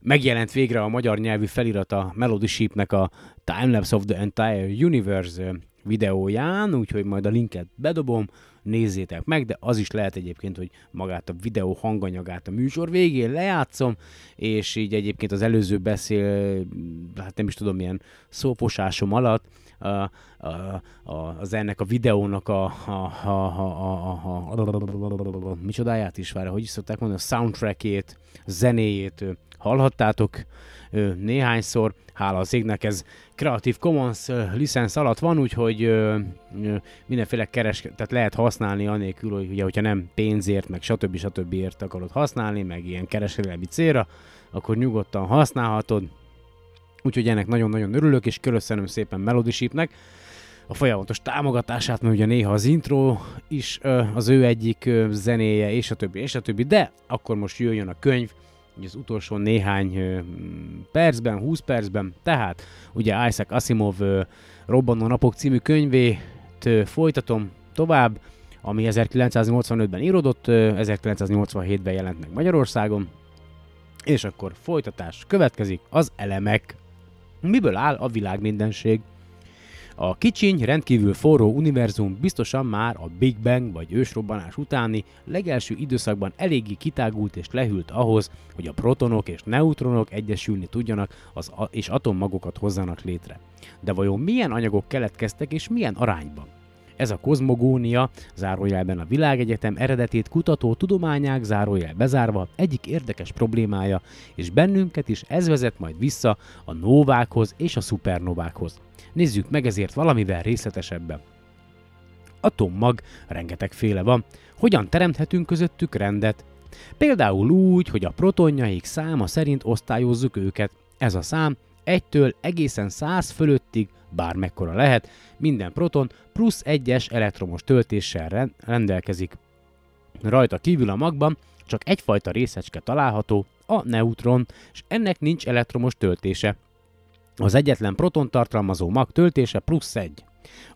megjelent végre a magyar nyelvű felirata Melody Sheepnek a Timelapse of the Entire Universe videóján, úgyhogy majd a linket bedobom, nézzétek meg, de az is lehet egyébként, hogy magát a videó hanganyagát a műsor végén lejátszom, és így egyébként az előző beszél, hát nem is tudom, milyen szófosásom alatt az ennek a videónak a, a, a, a, a, a, micsodáját is várja, hogy is szokták mondani, a soundtrackét, zenéjét hallhattátok néhányszor, hála az égnek ez Creative Commons licensz alatt van, úgyhogy mindenféle keres, tehát lehet használni anélkül, hogy ugye, hogyha nem pénzért, meg stb. stb. ért akarod használni, meg ilyen kereskedelmi célra, akkor nyugodtan használhatod. Úgyhogy ennek nagyon-nagyon örülök, és köszönöm szépen Melody Sheepnek a folyamatos támogatását, mert ugye néha az intro is az ő egyik zenéje, és a többi, és a többi, de akkor most jöjjön a könyv, az utolsó néhány percben, 20 percben, tehát ugye Isaac Asimov Robbanó napok című könyvét folytatom tovább, ami 1985-ben íródott, 1987-ben jelent meg Magyarországon, és akkor folytatás következik, az elemek. Miből áll a világ mindenség? A kicsiny, rendkívül forró univerzum biztosan már a Big Bang vagy ősrobbanás utáni legelső időszakban eléggé kitágult és lehűlt ahhoz, hogy a protonok és neutronok egyesülni tudjanak az a- és atommagokat hozzanak létre. De vajon milyen anyagok keletkeztek és milyen arányban? Ez a kozmogónia, zárójelben a világegyetem eredetét kutató tudományák zárójel bezárva egyik érdekes problémája, és bennünket is ez vezet majd vissza a nóvákhoz és a szupernovákhoz. Nézzük meg ezért valamivel részletesebben. Atommag rengetegféle van. Hogyan teremthetünk közöttük rendet? Például úgy, hogy a protonjaik száma szerint osztályozzuk őket. Ez a szám 1-től egészen 100 fölöttig, bármekkora lehet, minden proton plusz egyes elektromos töltéssel rendelkezik. Rajta kívül a magban csak egyfajta részecske található, a neutron, és ennek nincs elektromos töltése. Az egyetlen proton tartalmazó mag töltése plusz 1.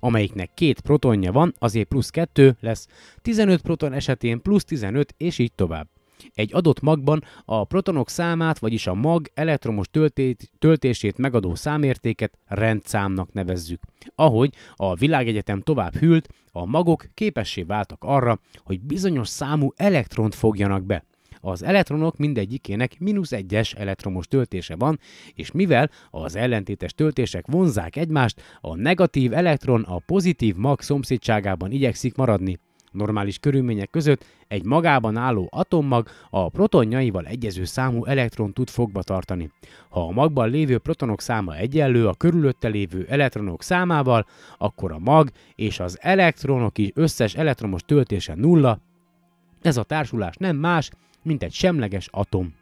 Amelyiknek két protonja van, azért plusz 2 lesz, 15 proton esetén plusz 15, és így tovább. Egy adott magban a protonok számát, vagyis a mag elektromos töltését megadó számértéket rendszámnak nevezzük. Ahogy a világegyetem tovább hűlt, a magok képessé váltak arra, hogy bizonyos számú elektront fogjanak be. Az elektronok mindegyikének mínusz egyes elektromos töltése van, és mivel az ellentétes töltések vonzák egymást, a negatív elektron a pozitív mag szomszédságában igyekszik maradni. Normális körülmények között egy magában álló atommag a protonjaival egyező számú elektron tud fogba tartani. Ha a magban lévő protonok száma egyenlő a körülötte lévő elektronok számával, akkor a mag és az elektronok is összes elektromos töltése nulla. Ez a társulás nem más, mint egy semleges atom.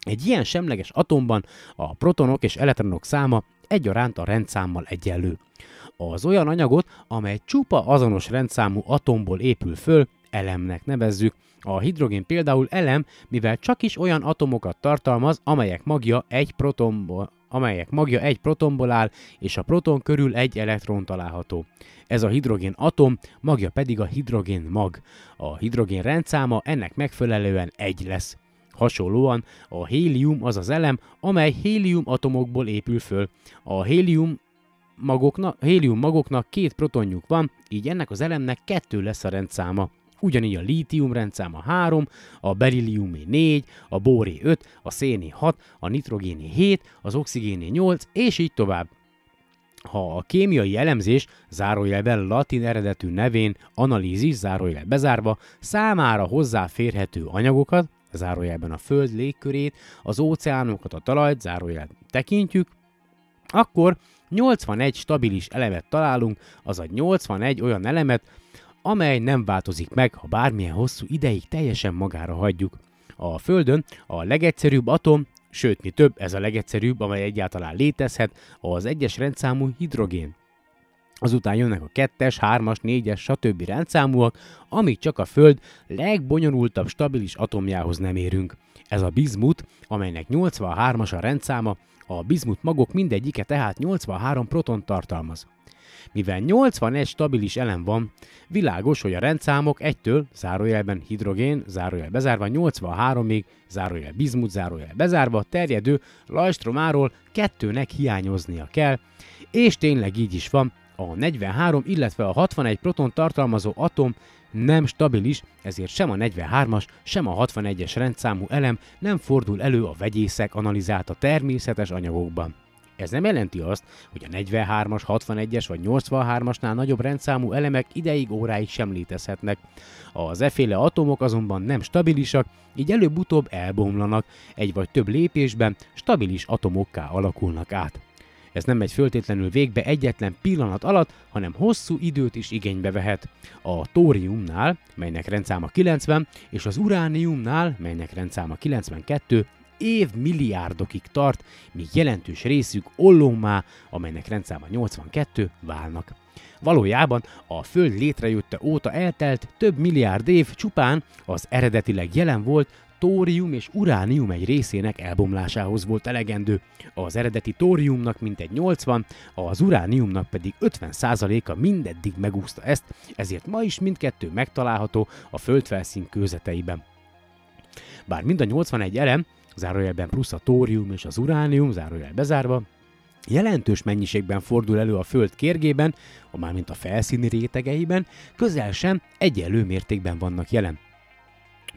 Egy ilyen semleges atomban a protonok és elektronok száma egyaránt a rendszámmal egyenlő. Az olyan anyagot, amely csupa azonos rendszámú atomból épül föl, elemnek nevezzük. A hidrogén például elem, mivel csak is olyan atomokat tartalmaz, amelyek magja egy protonból, amelyek magja egy protonból áll, és a proton körül egy elektron található. Ez a hidrogén atom, magja pedig a hidrogén mag. A hidrogén rendszáma ennek megfelelően egy lesz. Hasonlóan a hélium az az elem, amely hélium atomokból épül föl. A hélium magoknak, hélium magoknak két protonjuk van, így ennek az elemnek kettő lesz a rendszáma. Ugyanígy a lítium rendszáma 3, a berilliumé 4, a bóré 5, a széné 6, a nitrogéné 7, az oxigéné 8, és így tovább. Ha a kémiai elemzés, zárójelben latin eredetű nevén analízis, zárójel bezárva, számára hozzáférhető anyagokat, zárójelben a Föld légkörét, az óceánokat, a talajt, zárójel tekintjük, akkor 81 stabilis elemet találunk, azaz 81 olyan elemet, amely nem változik meg, ha bármilyen hosszú ideig teljesen magára hagyjuk. A Földön a legegyszerűbb atom, sőt mi több, ez a legegyszerűbb, amely egyáltalán létezhet, az egyes rendszámú hidrogén. Azután jönnek a kettes, hármas, négyes, stb. rendszámúak, amíg csak a Föld legbonyolultabb stabilis atomjához nem érünk. Ez a bizmut, amelynek 83-as a rendszáma, a bizmut magok mindegyike tehát 83 proton tartalmaz. Mivel 81 stabilis elem van, világos, hogy a rendszámok 1-től, zárójelben hidrogén, zárójel bezárva, 83-ig, zárójel bizmut, zárójel bezárva, terjedő lajstromáról kettőnek hiányoznia kell, és tényleg így is van, a 43, illetve a 61 proton tartalmazó atom nem stabilis, ezért sem a 43-as, sem a 61-es rendszámú elem nem fordul elő a vegyészek analizálta természetes anyagokban. Ez nem jelenti azt, hogy a 43-as, 61-es vagy 83-asnál nagyobb rendszámú elemek ideig óráig sem létezhetnek. Az efféle atomok azonban nem stabilisak, így előbb-utóbb elbomlanak, egy vagy több lépésben stabilis atomokká alakulnak át. Ez nem megy föltétlenül végbe egyetlen pillanat alatt, hanem hosszú időt is igénybe vehet. A tóriumnál, melynek rendszáma 90, és az urániumnál, melynek rendszáma 92, év milliárdokig tart, míg jelentős részük ollómá, amelynek rendszáma 82, válnak. Valójában a Föld létrejötte óta eltelt több milliárd év csupán az eredetileg jelen volt tórium és uránium egy részének elbomlásához volt elegendő. Az eredeti tóriumnak mintegy 80, az urániumnak pedig 50%-a mindeddig megúszta ezt, ezért ma is mindkettő megtalálható a földfelszín kőzeteiben. Bár mind a 81 elem, zárójelben plusz a tórium és az uránium, zárójel bezárva, jelentős mennyiségben fordul elő a Föld kérgében, mármint a felszíni rétegeiben, közel sem egyenlő mértékben vannak jelen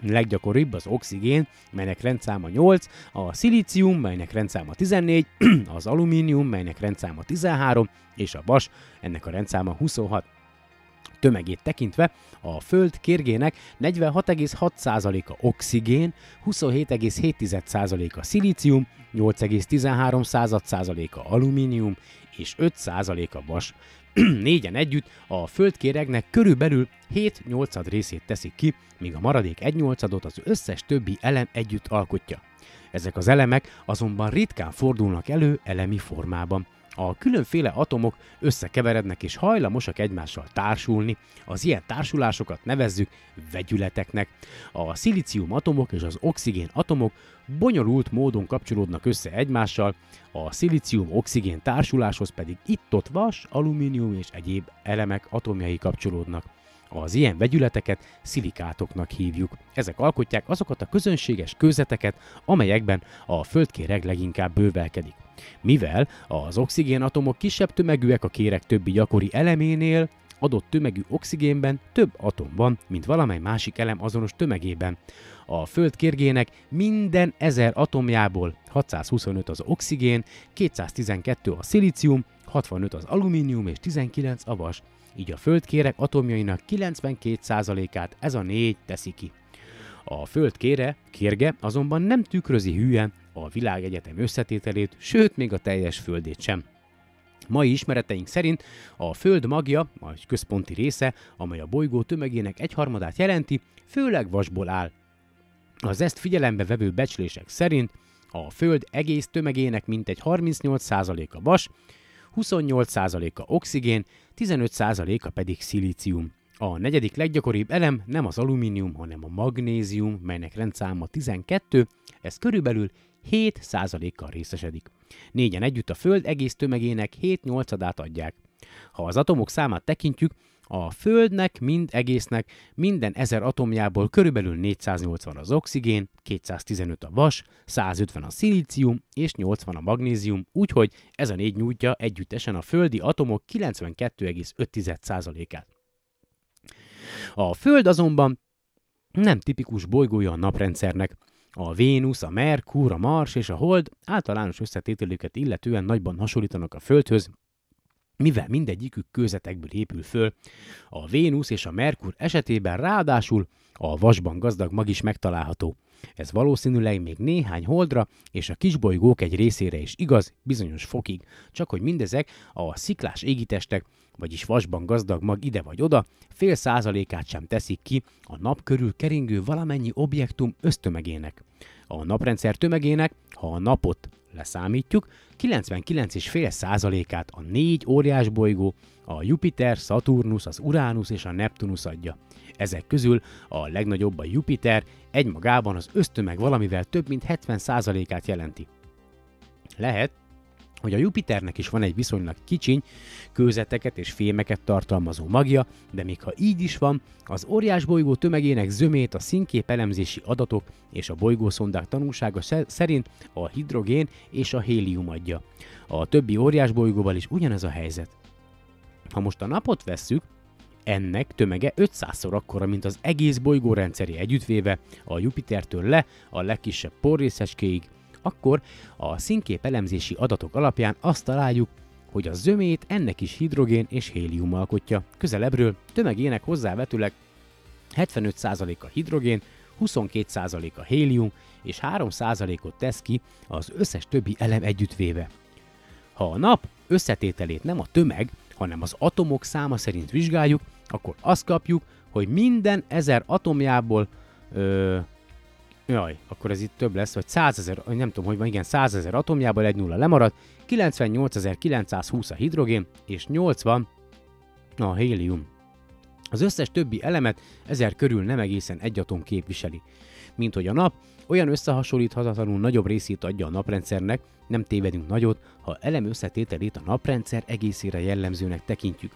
leggyakoribb az oxigén, melynek rendszáma 8, a szilícium, melynek rendszáma 14, az alumínium, melynek rendszáma 13, és a vas, ennek a rendszáma 26 tömegét tekintve a Föld kérgének 46,6%-a oxigén, 27,7%-a szilícium, 8,13%-a alumínium és 5%-a vas. Négyen együtt a földkéregnek körülbelül 7 8 részét teszik ki, míg a maradék 1 8 az összes többi elem együtt alkotja. Ezek az elemek azonban ritkán fordulnak elő elemi formában. A különféle atomok összekeverednek és hajlamosak egymással társulni. Az ilyen társulásokat nevezzük vegyületeknek. A szilícium atomok és az oxigén atomok bonyolult módon kapcsolódnak össze egymással, a szilícium-oxigén társuláshoz pedig itt-ott vas, alumínium és egyéb elemek atomjai kapcsolódnak. Az ilyen vegyületeket szilikátoknak hívjuk. Ezek alkotják azokat a közönséges kőzeteket, amelyekben a földkéreg leginkább bővelkedik. Mivel az oxigénatomok kisebb tömegűek a kéreg többi gyakori eleménél, adott tömegű oxigénben több atom van, mint valamely másik elem azonos tömegében. A Föld kérgének minden ezer atomjából 625 az oxigén, 212 a szilícium, 65 az alumínium és 19 a vas. Így a földkérek atomjainak 92%-át ez a négy teszi ki. A föld kére, kérge azonban nem tükrözi hülyen a világegyetem összetételét, sőt még a teljes földét sem. Mai ismereteink szerint a Föld magja, a központi része, amely a bolygó tömegének egyharmadát jelenti, főleg vasból áll. Az ezt figyelembe vevő becslések szerint a Föld egész tömegének mintegy 38%-a vas, 28%-a oxigén, 15%-a pedig szilícium. A negyedik leggyakoribb elem nem az alumínium, hanem a magnézium, melynek rendszáma 12, ez körülbelül 7%-kal részesedik. Négyen együtt a Föld egész tömegének 7-8-adát adják. Ha az atomok számát tekintjük, a Földnek, mind egésznek, minden ezer atomjából körülbelül 480 az oxigén, 215 a vas, 150 a szilícium és 80 a magnézium, úgyhogy ez a négy nyújtja együttesen a földi atomok 92,5%-át. A Föld azonban nem tipikus bolygója a naprendszernek. A Vénusz, a Merkur, a Mars és a Hold általános összetételüket illetően nagyban hasonlítanak a Földhöz, mivel mindegyikük kőzetekből épül föl. A Vénusz és a Merkur esetében ráadásul a vasban gazdag mag is megtalálható. Ez valószínűleg még néhány holdra és a kisbolygók egy részére is igaz, bizonyos fokig, csak hogy mindezek a sziklás égitestek, vagyis vasban gazdag mag ide vagy oda, fél százalékát sem teszik ki a nap körül keringő valamennyi objektum ösztömegének. A naprendszer tömegének, ha a napot leszámítjuk, 99,5%-át a négy óriás bolygó, a Jupiter, Saturnus, az Uranus és a Neptunus adja. Ezek közül a legnagyobb a Jupiter, egymagában az ösztömeg valamivel több mint 70%-át jelenti. Lehet, hogy a Jupiternek is van egy viszonylag kicsiny, kőzeteket és fémeket tartalmazó magja, de még ha így is van, az óriás bolygó tömegének zömét a színkép elemzési adatok és a bolygószondák tanulsága szerint a hidrogén és a hélium adja. A többi óriás bolygóval is ugyanez a helyzet. Ha most a napot vesszük, ennek tömege 500-szor akkora, mint az egész bolygó rendszeri együttvéve, a Jupitertől le a legkisebb porrészecskéig, akkor a színkép elemzési adatok alapján azt találjuk, hogy a zömét ennek is hidrogén és hélium alkotja. Közelebbről tömegének hozzávetőleg 75% a hidrogén, 22% a hélium és 3%-ot tesz ki az összes többi elem együttvéve. Ha a nap összetételét nem a tömeg, hanem az atomok száma szerint vizsgáljuk, akkor azt kapjuk, hogy minden ezer atomjából ö, Jaj, akkor ez itt több lesz, vagy 100 ezer, nem tudom, hogy van, igen, 100 ezer atomjából egy nulla lemarad, 98.920 a hidrogén, és 80 a hélium. Az összes többi elemet ezer körül nem egészen egy atom képviseli. Mint hogy a nap, olyan összehasonlíthatatlanul nagyobb részét adja a naprendszernek, nem tévedünk nagyot, ha elem összetételét a naprendszer egészére jellemzőnek tekintjük.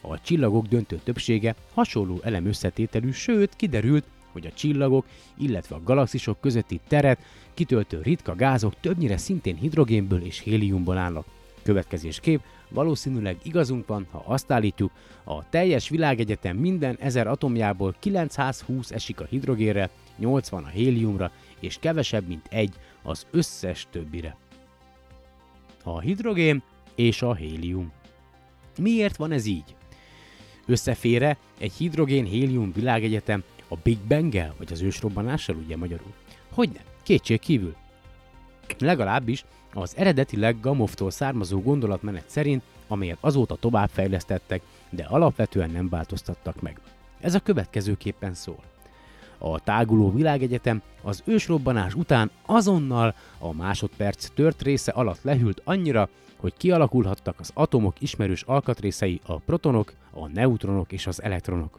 A csillagok döntő többsége hasonló elem összetételű, sőt kiderült, hogy a csillagok, illetve a galaxisok közötti teret kitöltő ritka gázok többnyire szintén hidrogénből és héliumból állnak. Következésképp valószínűleg igazunk van, ha azt állítjuk, a teljes világegyetem minden ezer atomjából 920 esik a hidrogénre, 80 a héliumra, és kevesebb, mint egy az összes többire. A hidrogén és a hélium. Miért van ez így? Összefére egy hidrogén-hélium világegyetem a Big bang vagy az ősrobbanással, ugye magyarul? Hogyne, kétség kívül. Legalábbis az eredetileg Gamovtól származó gondolatmenet szerint, amelyet azóta továbbfejlesztettek, de alapvetően nem változtattak meg. Ez a következőképpen szól. A táguló világegyetem az ősrobbanás után azonnal a másodperc tört része alatt lehűlt annyira, hogy kialakulhattak az atomok ismerős alkatrészei, a protonok, a neutronok és az elektronok.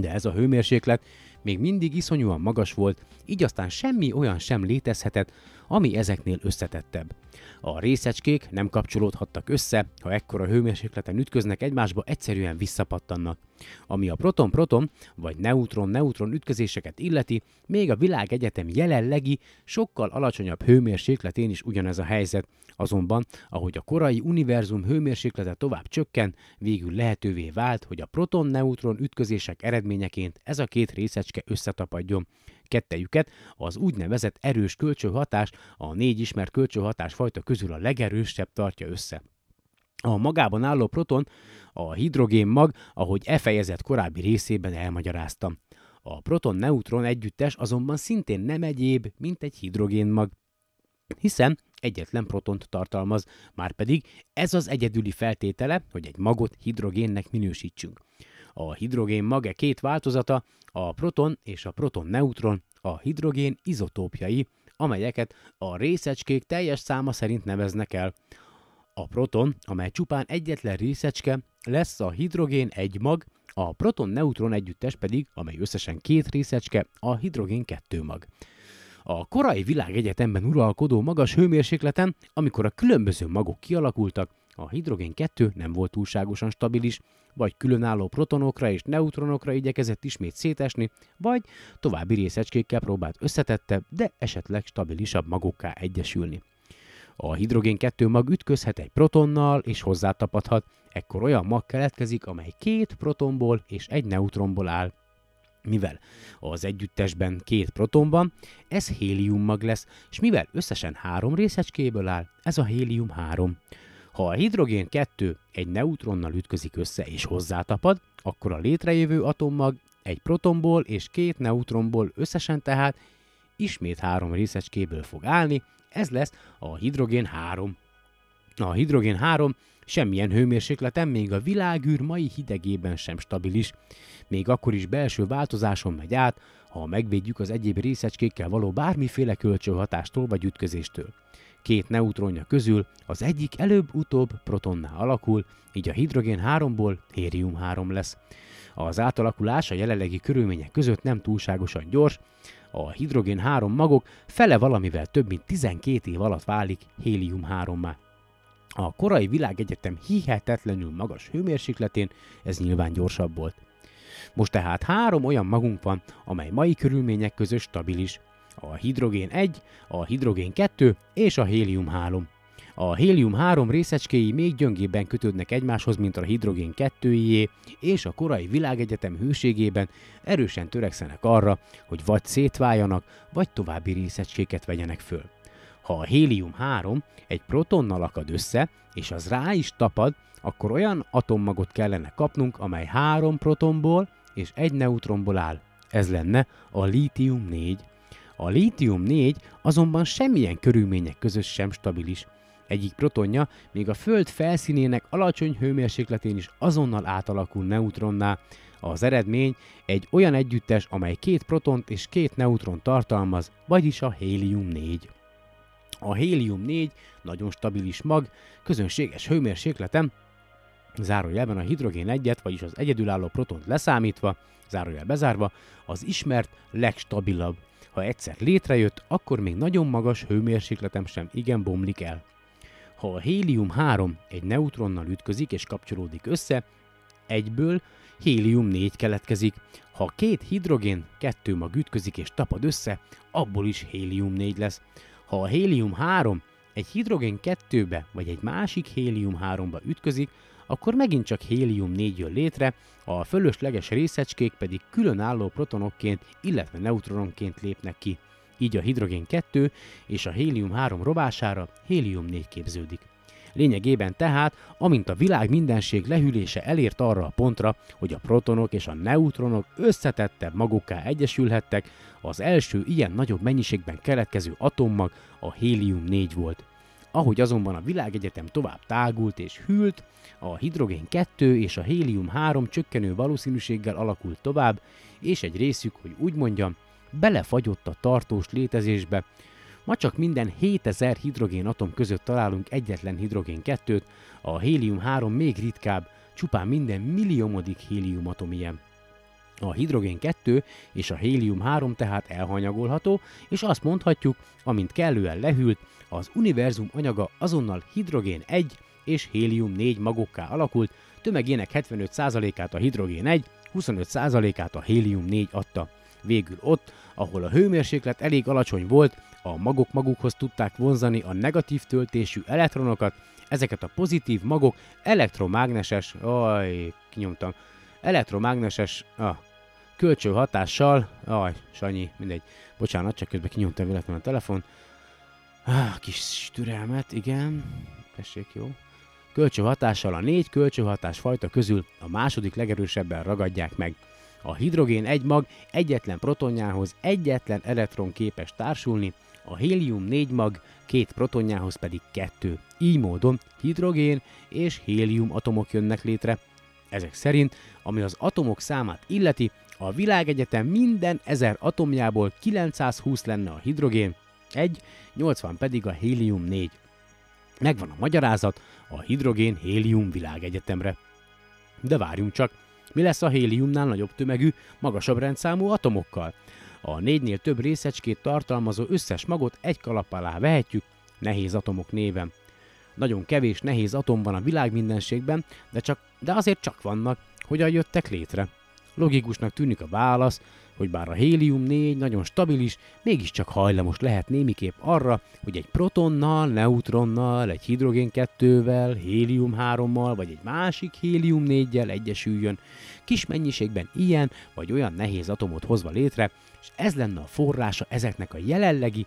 De ez a hőmérséklet még mindig iszonyúan magas volt, így aztán semmi olyan sem létezhetett, ami ezeknél összetettebb. A részecskék nem kapcsolódhattak össze, ha ekkora hőmérsékleten ütköznek egymásba, egyszerűen visszapattannak. Ami a proton-proton vagy neutron-neutron ütközéseket illeti, még a világ egyetem jelenlegi, sokkal alacsonyabb hőmérsékletén is ugyanez a helyzet. Azonban, ahogy a korai univerzum hőmérséklete tovább csökken, végül lehetővé vált, hogy a proton-neutron ütközések eredményeként ez a két részecske összetapadjon. Kettejüket az úgynevezett erős kölcsönhatás, a négy ismert kölcsönhatás fajta közül a legerősebb tartja össze. A magában álló proton a hidrogén mag, ahogy e fejezet korábbi részében elmagyaráztam. A proton-neutron együttes azonban szintén nem egyéb, mint egy hidrogén mag, hiszen egyetlen protont tartalmaz, már pedig ez az egyedüli feltétele, hogy egy magot hidrogénnek minősítsünk. A hidrogén mag két változata, a proton és a proton-neutron, a hidrogén izotópjai, amelyeket a részecskék teljes száma szerint neveznek el. A proton, amely csupán egyetlen részecske, lesz a hidrogén egy mag, a proton-neutron együttes pedig, amely összesen két részecske, a hidrogén kettő mag. A korai világegyetemben uralkodó magas hőmérsékleten, amikor a különböző magok kialakultak, a hidrogén 2 nem volt túlságosan stabilis, vagy különálló protonokra és neutronokra igyekezett ismét szétesni, vagy további részecskékkel próbált összetette, de esetleg stabilisabb magokká egyesülni. A hidrogén 2 mag ütközhet egy protonnal és hozzátapadhat, ekkor olyan mag keletkezik, amely két protonból és egy neutronból áll. Mivel az együttesben két proton van, ez hélium mag lesz, és mivel összesen három részecskéből áll, ez a hélium 3. Ha a hidrogén 2 egy neutronnal ütközik össze és hozzátapad, akkor a létrejövő atommag egy protonból és két neutronból összesen tehát ismét három részecskéből fog állni, ez lesz a hidrogén 3. A hidrogén 3 semmilyen hőmérsékleten még a világűr mai hidegében sem stabilis. Még akkor is belső változáson megy át, ha megvédjük az egyéb részecskékkel való bármiféle kölcsönhatástól vagy ütközéstől. Két neutronja közül az egyik előbb-utóbb protonná alakul, így a hidrogén 3-ból hélium 3 lesz. Az átalakulás a jelenlegi körülmények között nem túlságosan gyors, a hidrogén 3 magok fele valamivel több mint 12 év alatt válik hélium 3 -má. A korai világegyetem hihetetlenül magas hőmérsékletén ez nyilván gyorsabb volt. Most tehát három olyan magunk van, amely mai körülmények között stabilis. A hidrogén 1, a hidrogén 2 és a hélium 3. A hélium-3 részecskéi még gyöngébben kötődnek egymáshoz, mint a hidrogén 2 és a korai világegyetem hőségében erősen törekszenek arra, hogy vagy szétváljanak, vagy további részecskéket vegyenek föl. Ha a hélium-3 egy protonnal akad össze, és az rá is tapad, akkor olyan atommagot kellene kapnunk, amely három protonból és egy neutronból áll. Ez lenne a lítium-4. A lítium-4 azonban semmilyen körülmények között sem stabilis. Egyik protonja még a Föld felszínének alacsony hőmérsékletén is azonnal átalakul neutronná. Az eredmény egy olyan együttes, amely két protont és két neutron tartalmaz, vagyis a hélium-4. A hélium-4 nagyon stabilis mag, közönséges hőmérsékleten, zárójelben a hidrogén egyet, vagyis az egyedülálló protont leszámítva, zárójel bezárva, az ismert legstabilabb. Ha egyszer létrejött, akkor még nagyon magas hőmérsékletem sem igen bomlik el. Ha a hélium-3 egy neutronnal ütközik és kapcsolódik össze, egyből hélium-4 keletkezik. Ha két hidrogén kettő mag ütközik és tapad össze, abból is hélium-4 lesz. Ha a hélium-3 egy hidrogén kettőbe vagy egy másik hélium-3-ba ütközik, akkor megint csak hélium-4 jön létre, a fölösleges részecskék pedig különálló protonokként, illetve neutrononként lépnek ki így a hidrogén 2 és a hélium 3 robására hélium 4 képződik. Lényegében tehát, amint a világ mindenség lehűlése elért arra a pontra, hogy a protonok és a neutronok összetettebb magukká egyesülhettek, az első ilyen nagyobb mennyiségben keletkező atommag a hélium-4 volt. Ahogy azonban a világegyetem tovább tágult és hűlt, a hidrogén 2 és a hélium 3 csökkenő valószínűséggel alakult tovább, és egy részük, hogy úgy mondjam, belefagyott a tartós létezésbe. Ma csak minden 7000 hidrogén atom között találunk egyetlen hidrogén 2-t, a hélium-3 még ritkább, csupán minden milliómodik héliumatom ilyen. A hidrogén 2 és a hélium 3 tehát elhanyagolható, és azt mondhatjuk, amint kellően lehűlt, az univerzum anyaga azonnal hidrogén 1 és hélium 4 magokká alakult, tömegének 75%-át a hidrogén 1, 25%-át a hélium 4 adta. Végül ott, ahol a hőmérséklet elég alacsony volt, a magok magukhoz tudták vonzani a negatív töltésű elektronokat, ezeket a pozitív magok elektromágneses, aj, kinyomtam, elektromágneses, ah, kölcsönhatással, aj, Sanyi, mindegy, bocsánat, csak közben kinyomtam véletlenül a telefon, ah, kis türelmet, igen, tessék, jó. Kölcsönhatással a négy kölcsönhatás fajta közül a második legerősebben ragadják meg. A hidrogén egy mag egyetlen protonjához egyetlen elektron képes társulni, a hélium négy mag két protonjához pedig kettő. Így módon hidrogén és hélium atomok jönnek létre. Ezek szerint, ami az atomok számát illeti, a világegyetem minden ezer atomjából 920 lenne a hidrogén, egy, 80 pedig a hélium 4. Megvan a magyarázat a hidrogén-hélium világegyetemre. De várjunk csak, mi lesz a héliumnál nagyobb tömegű, magasabb rendszámú atomokkal? A négynél több részecskét tartalmazó összes magot egy kalap alá vehetjük, nehéz atomok néven. Nagyon kevés nehéz atom van a világ mindenségben, de, csak, de azért csak vannak, hogyan jöttek létre. Logikusnak tűnik a válasz, hogy bár a hélium-4 nagyon stabilis, mégiscsak hajlamos lehet némiképp arra, hogy egy protonnal, neutronnal, egy hidrogén-2-vel, hélium-3-mal vagy egy másik hélium-4-jel egyesüljön, kis mennyiségben ilyen vagy olyan nehéz atomot hozva létre, és ez lenne a forrása ezeknek a jelenlegi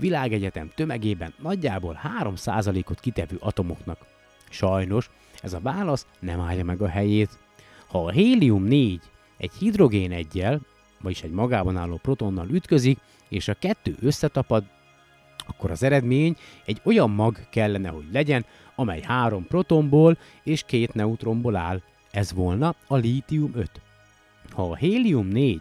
világegyetem tömegében nagyjából 3%-ot kitevő atomoknak. Sajnos ez a válasz nem állja meg a helyét. Ha a hélium-4 egy hidrogén egyel, vagyis egy magában álló protonnal ütközik, és a kettő összetapad, akkor az eredmény egy olyan mag kellene, hogy legyen, amely három protonból és két neutronból áll. Ez volna a lítium 5. Ha a hélium 4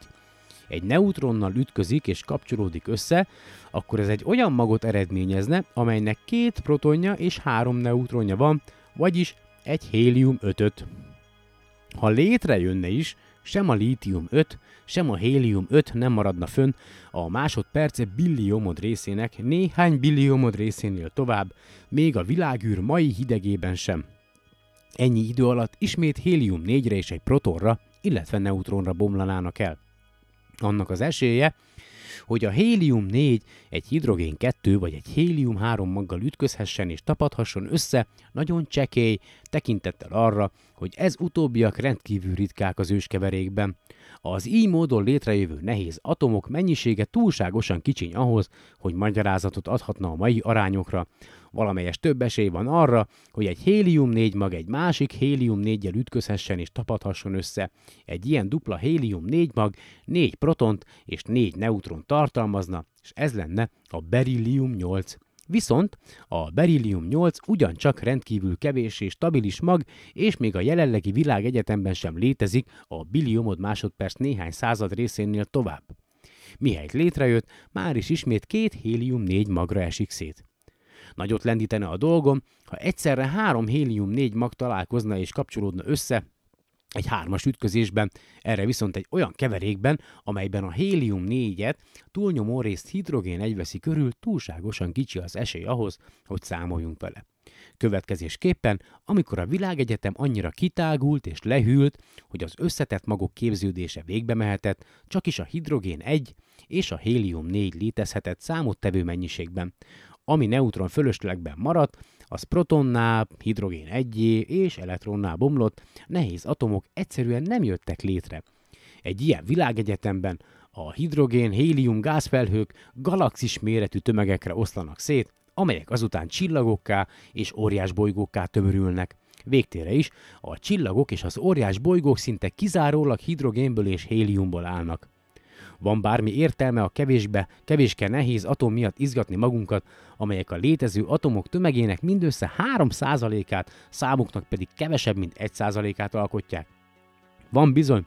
egy neutronnal ütközik és kapcsolódik össze, akkor ez egy olyan magot eredményezne, amelynek két protonja és három neutronja van, vagyis egy hélium 5-öt. Ha létrejönne is, sem a lítium 5, sem a hélium 5 nem maradna fönn a másodperce billiomod részének néhány billiomod részénél tovább, még a világűr mai hidegében sem. Ennyi idő alatt ismét hélium 4-re és egy protonra, illetve neutronra bomlanának el. Annak az esélye, hogy a hélium-4 egy hidrogén-2 vagy egy hélium-3 maggal ütközhessen és tapadhasson össze, nagyon csekély, tekintettel arra, hogy ez utóbbiak rendkívül ritkák az őskeverékben. Az így módon létrejövő nehéz atomok mennyisége túlságosan kicsiny ahhoz, hogy magyarázatot adhatna a mai arányokra, valamelyes több esély van arra, hogy egy hélium-4 mag egy másik hélium-4-jel ütközhessen és tapadhasson össze. Egy ilyen dupla hélium-4 mag 4 protont és 4 neutron tartalmazna, és ez lenne a berillium-8. Viszont a berillium-8 ugyancsak rendkívül kevés és stabilis mag, és még a jelenlegi világegyetemben sem létezik a billiomod másodperc néhány század részénél tovább. Mihelyt létrejött, már is ismét két hélium-4 magra esik szét. Nagyot lendítene a dolgom, ha egyszerre három hélium-4 mag találkozna és kapcsolódna össze, egy hármas ütközésben, erre viszont egy olyan keverékben, amelyben a hélium-4-et túlnyomó részt hidrogén egyveszi körül, túlságosan kicsi az esély ahhoz, hogy számoljunk vele. Következésképpen, amikor a világegyetem annyira kitágult és lehűlt, hogy az összetett magok képződése végbe mehetett, csak is a hidrogén 1 és a hélium 4 létezhetett számottevő mennyiségben. Ami neutron fölöslegben maradt, az protonnál, hidrogén egyé és elektronnál bomlott, nehéz atomok egyszerűen nem jöttek létre. Egy ilyen világegyetemben a hidrogén, hélium gázfelhők galaxis méretű tömegekre oszlanak szét, amelyek azután csillagokká és óriás bolygókká tömörülnek. Végtére is a csillagok és az óriás bolygók szinte kizárólag hidrogénből és héliumból állnak. Van bármi értelme a kevésbe, kevéske nehéz atom miatt izgatni magunkat, amelyek a létező atomok tömegének mindössze 3%-át, számuknak pedig kevesebb, mint 1%-át alkotják? Van bizony,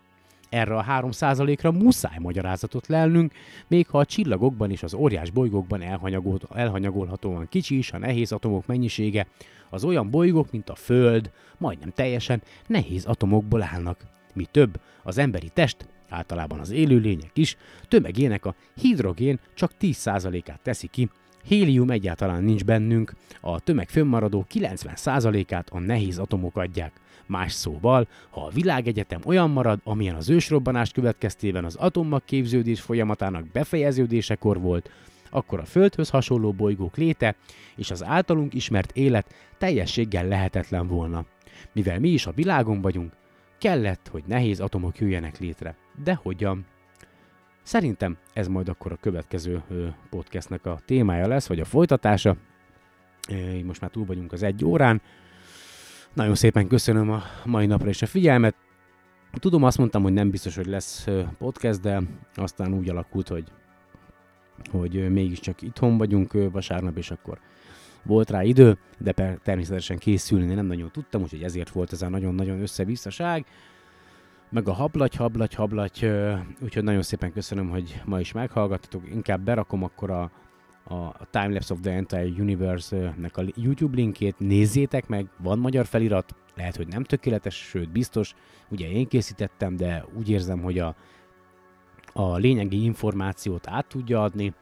erre a 3%-ra muszáj magyarázatot lelnünk, még ha a csillagokban és az óriás bolygókban elhanyagol, elhanyagolhatóan kicsi is a nehéz atomok mennyisége, az olyan bolygók, mint a Föld, majdnem teljesen nehéz atomokból állnak. Mi több, az emberi test általában az élőlények is, tömegének a hidrogén csak 10%-át teszi ki, hélium egyáltalán nincs bennünk, a tömeg fönnmaradó 90%-át a nehéz atomok adják. Más szóval, ha a világegyetem olyan marad, amilyen az ősrobbanás következtében az atommag képződés folyamatának befejeződésekor volt, akkor a Földhöz hasonló bolygók léte és az általunk ismert élet teljességgel lehetetlen volna. Mivel mi is a világon vagyunk, kellett, hogy nehéz atomok jöjjenek létre. De hogyan? Szerintem ez majd akkor a következő podcastnek a témája lesz, vagy a folytatása. Most már túl vagyunk az egy órán. Nagyon szépen köszönöm a mai napra is a figyelmet. Tudom, azt mondtam, hogy nem biztos, hogy lesz podcast, de aztán úgy alakult, hogy, hogy mégiscsak itthon vagyunk vasárnap, és akkor volt rá idő, de per, természetesen készülni nem nagyon tudtam, úgyhogy ezért volt ez a nagyon-nagyon összevisszaság. Meg a hablagy, hablagy, hablagy, úgyhogy nagyon szépen köszönöm, hogy ma is meghallgattatok. Inkább berakom akkor a, a Timelapse of the Entire Universe-nek a YouTube linkét, nézzétek meg, van magyar felirat, lehet, hogy nem tökéletes, sőt biztos, ugye én készítettem, de úgy érzem, hogy a, a lényegi információt át tudja adni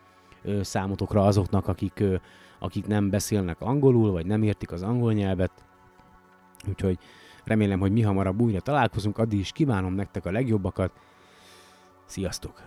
számotokra azoknak, akik, akik nem beszélnek angolul, vagy nem értik az angol nyelvet. Úgyhogy remélem, hogy mi hamarabb újra találkozunk, addig is kívánom nektek a legjobbakat. Sziasztok!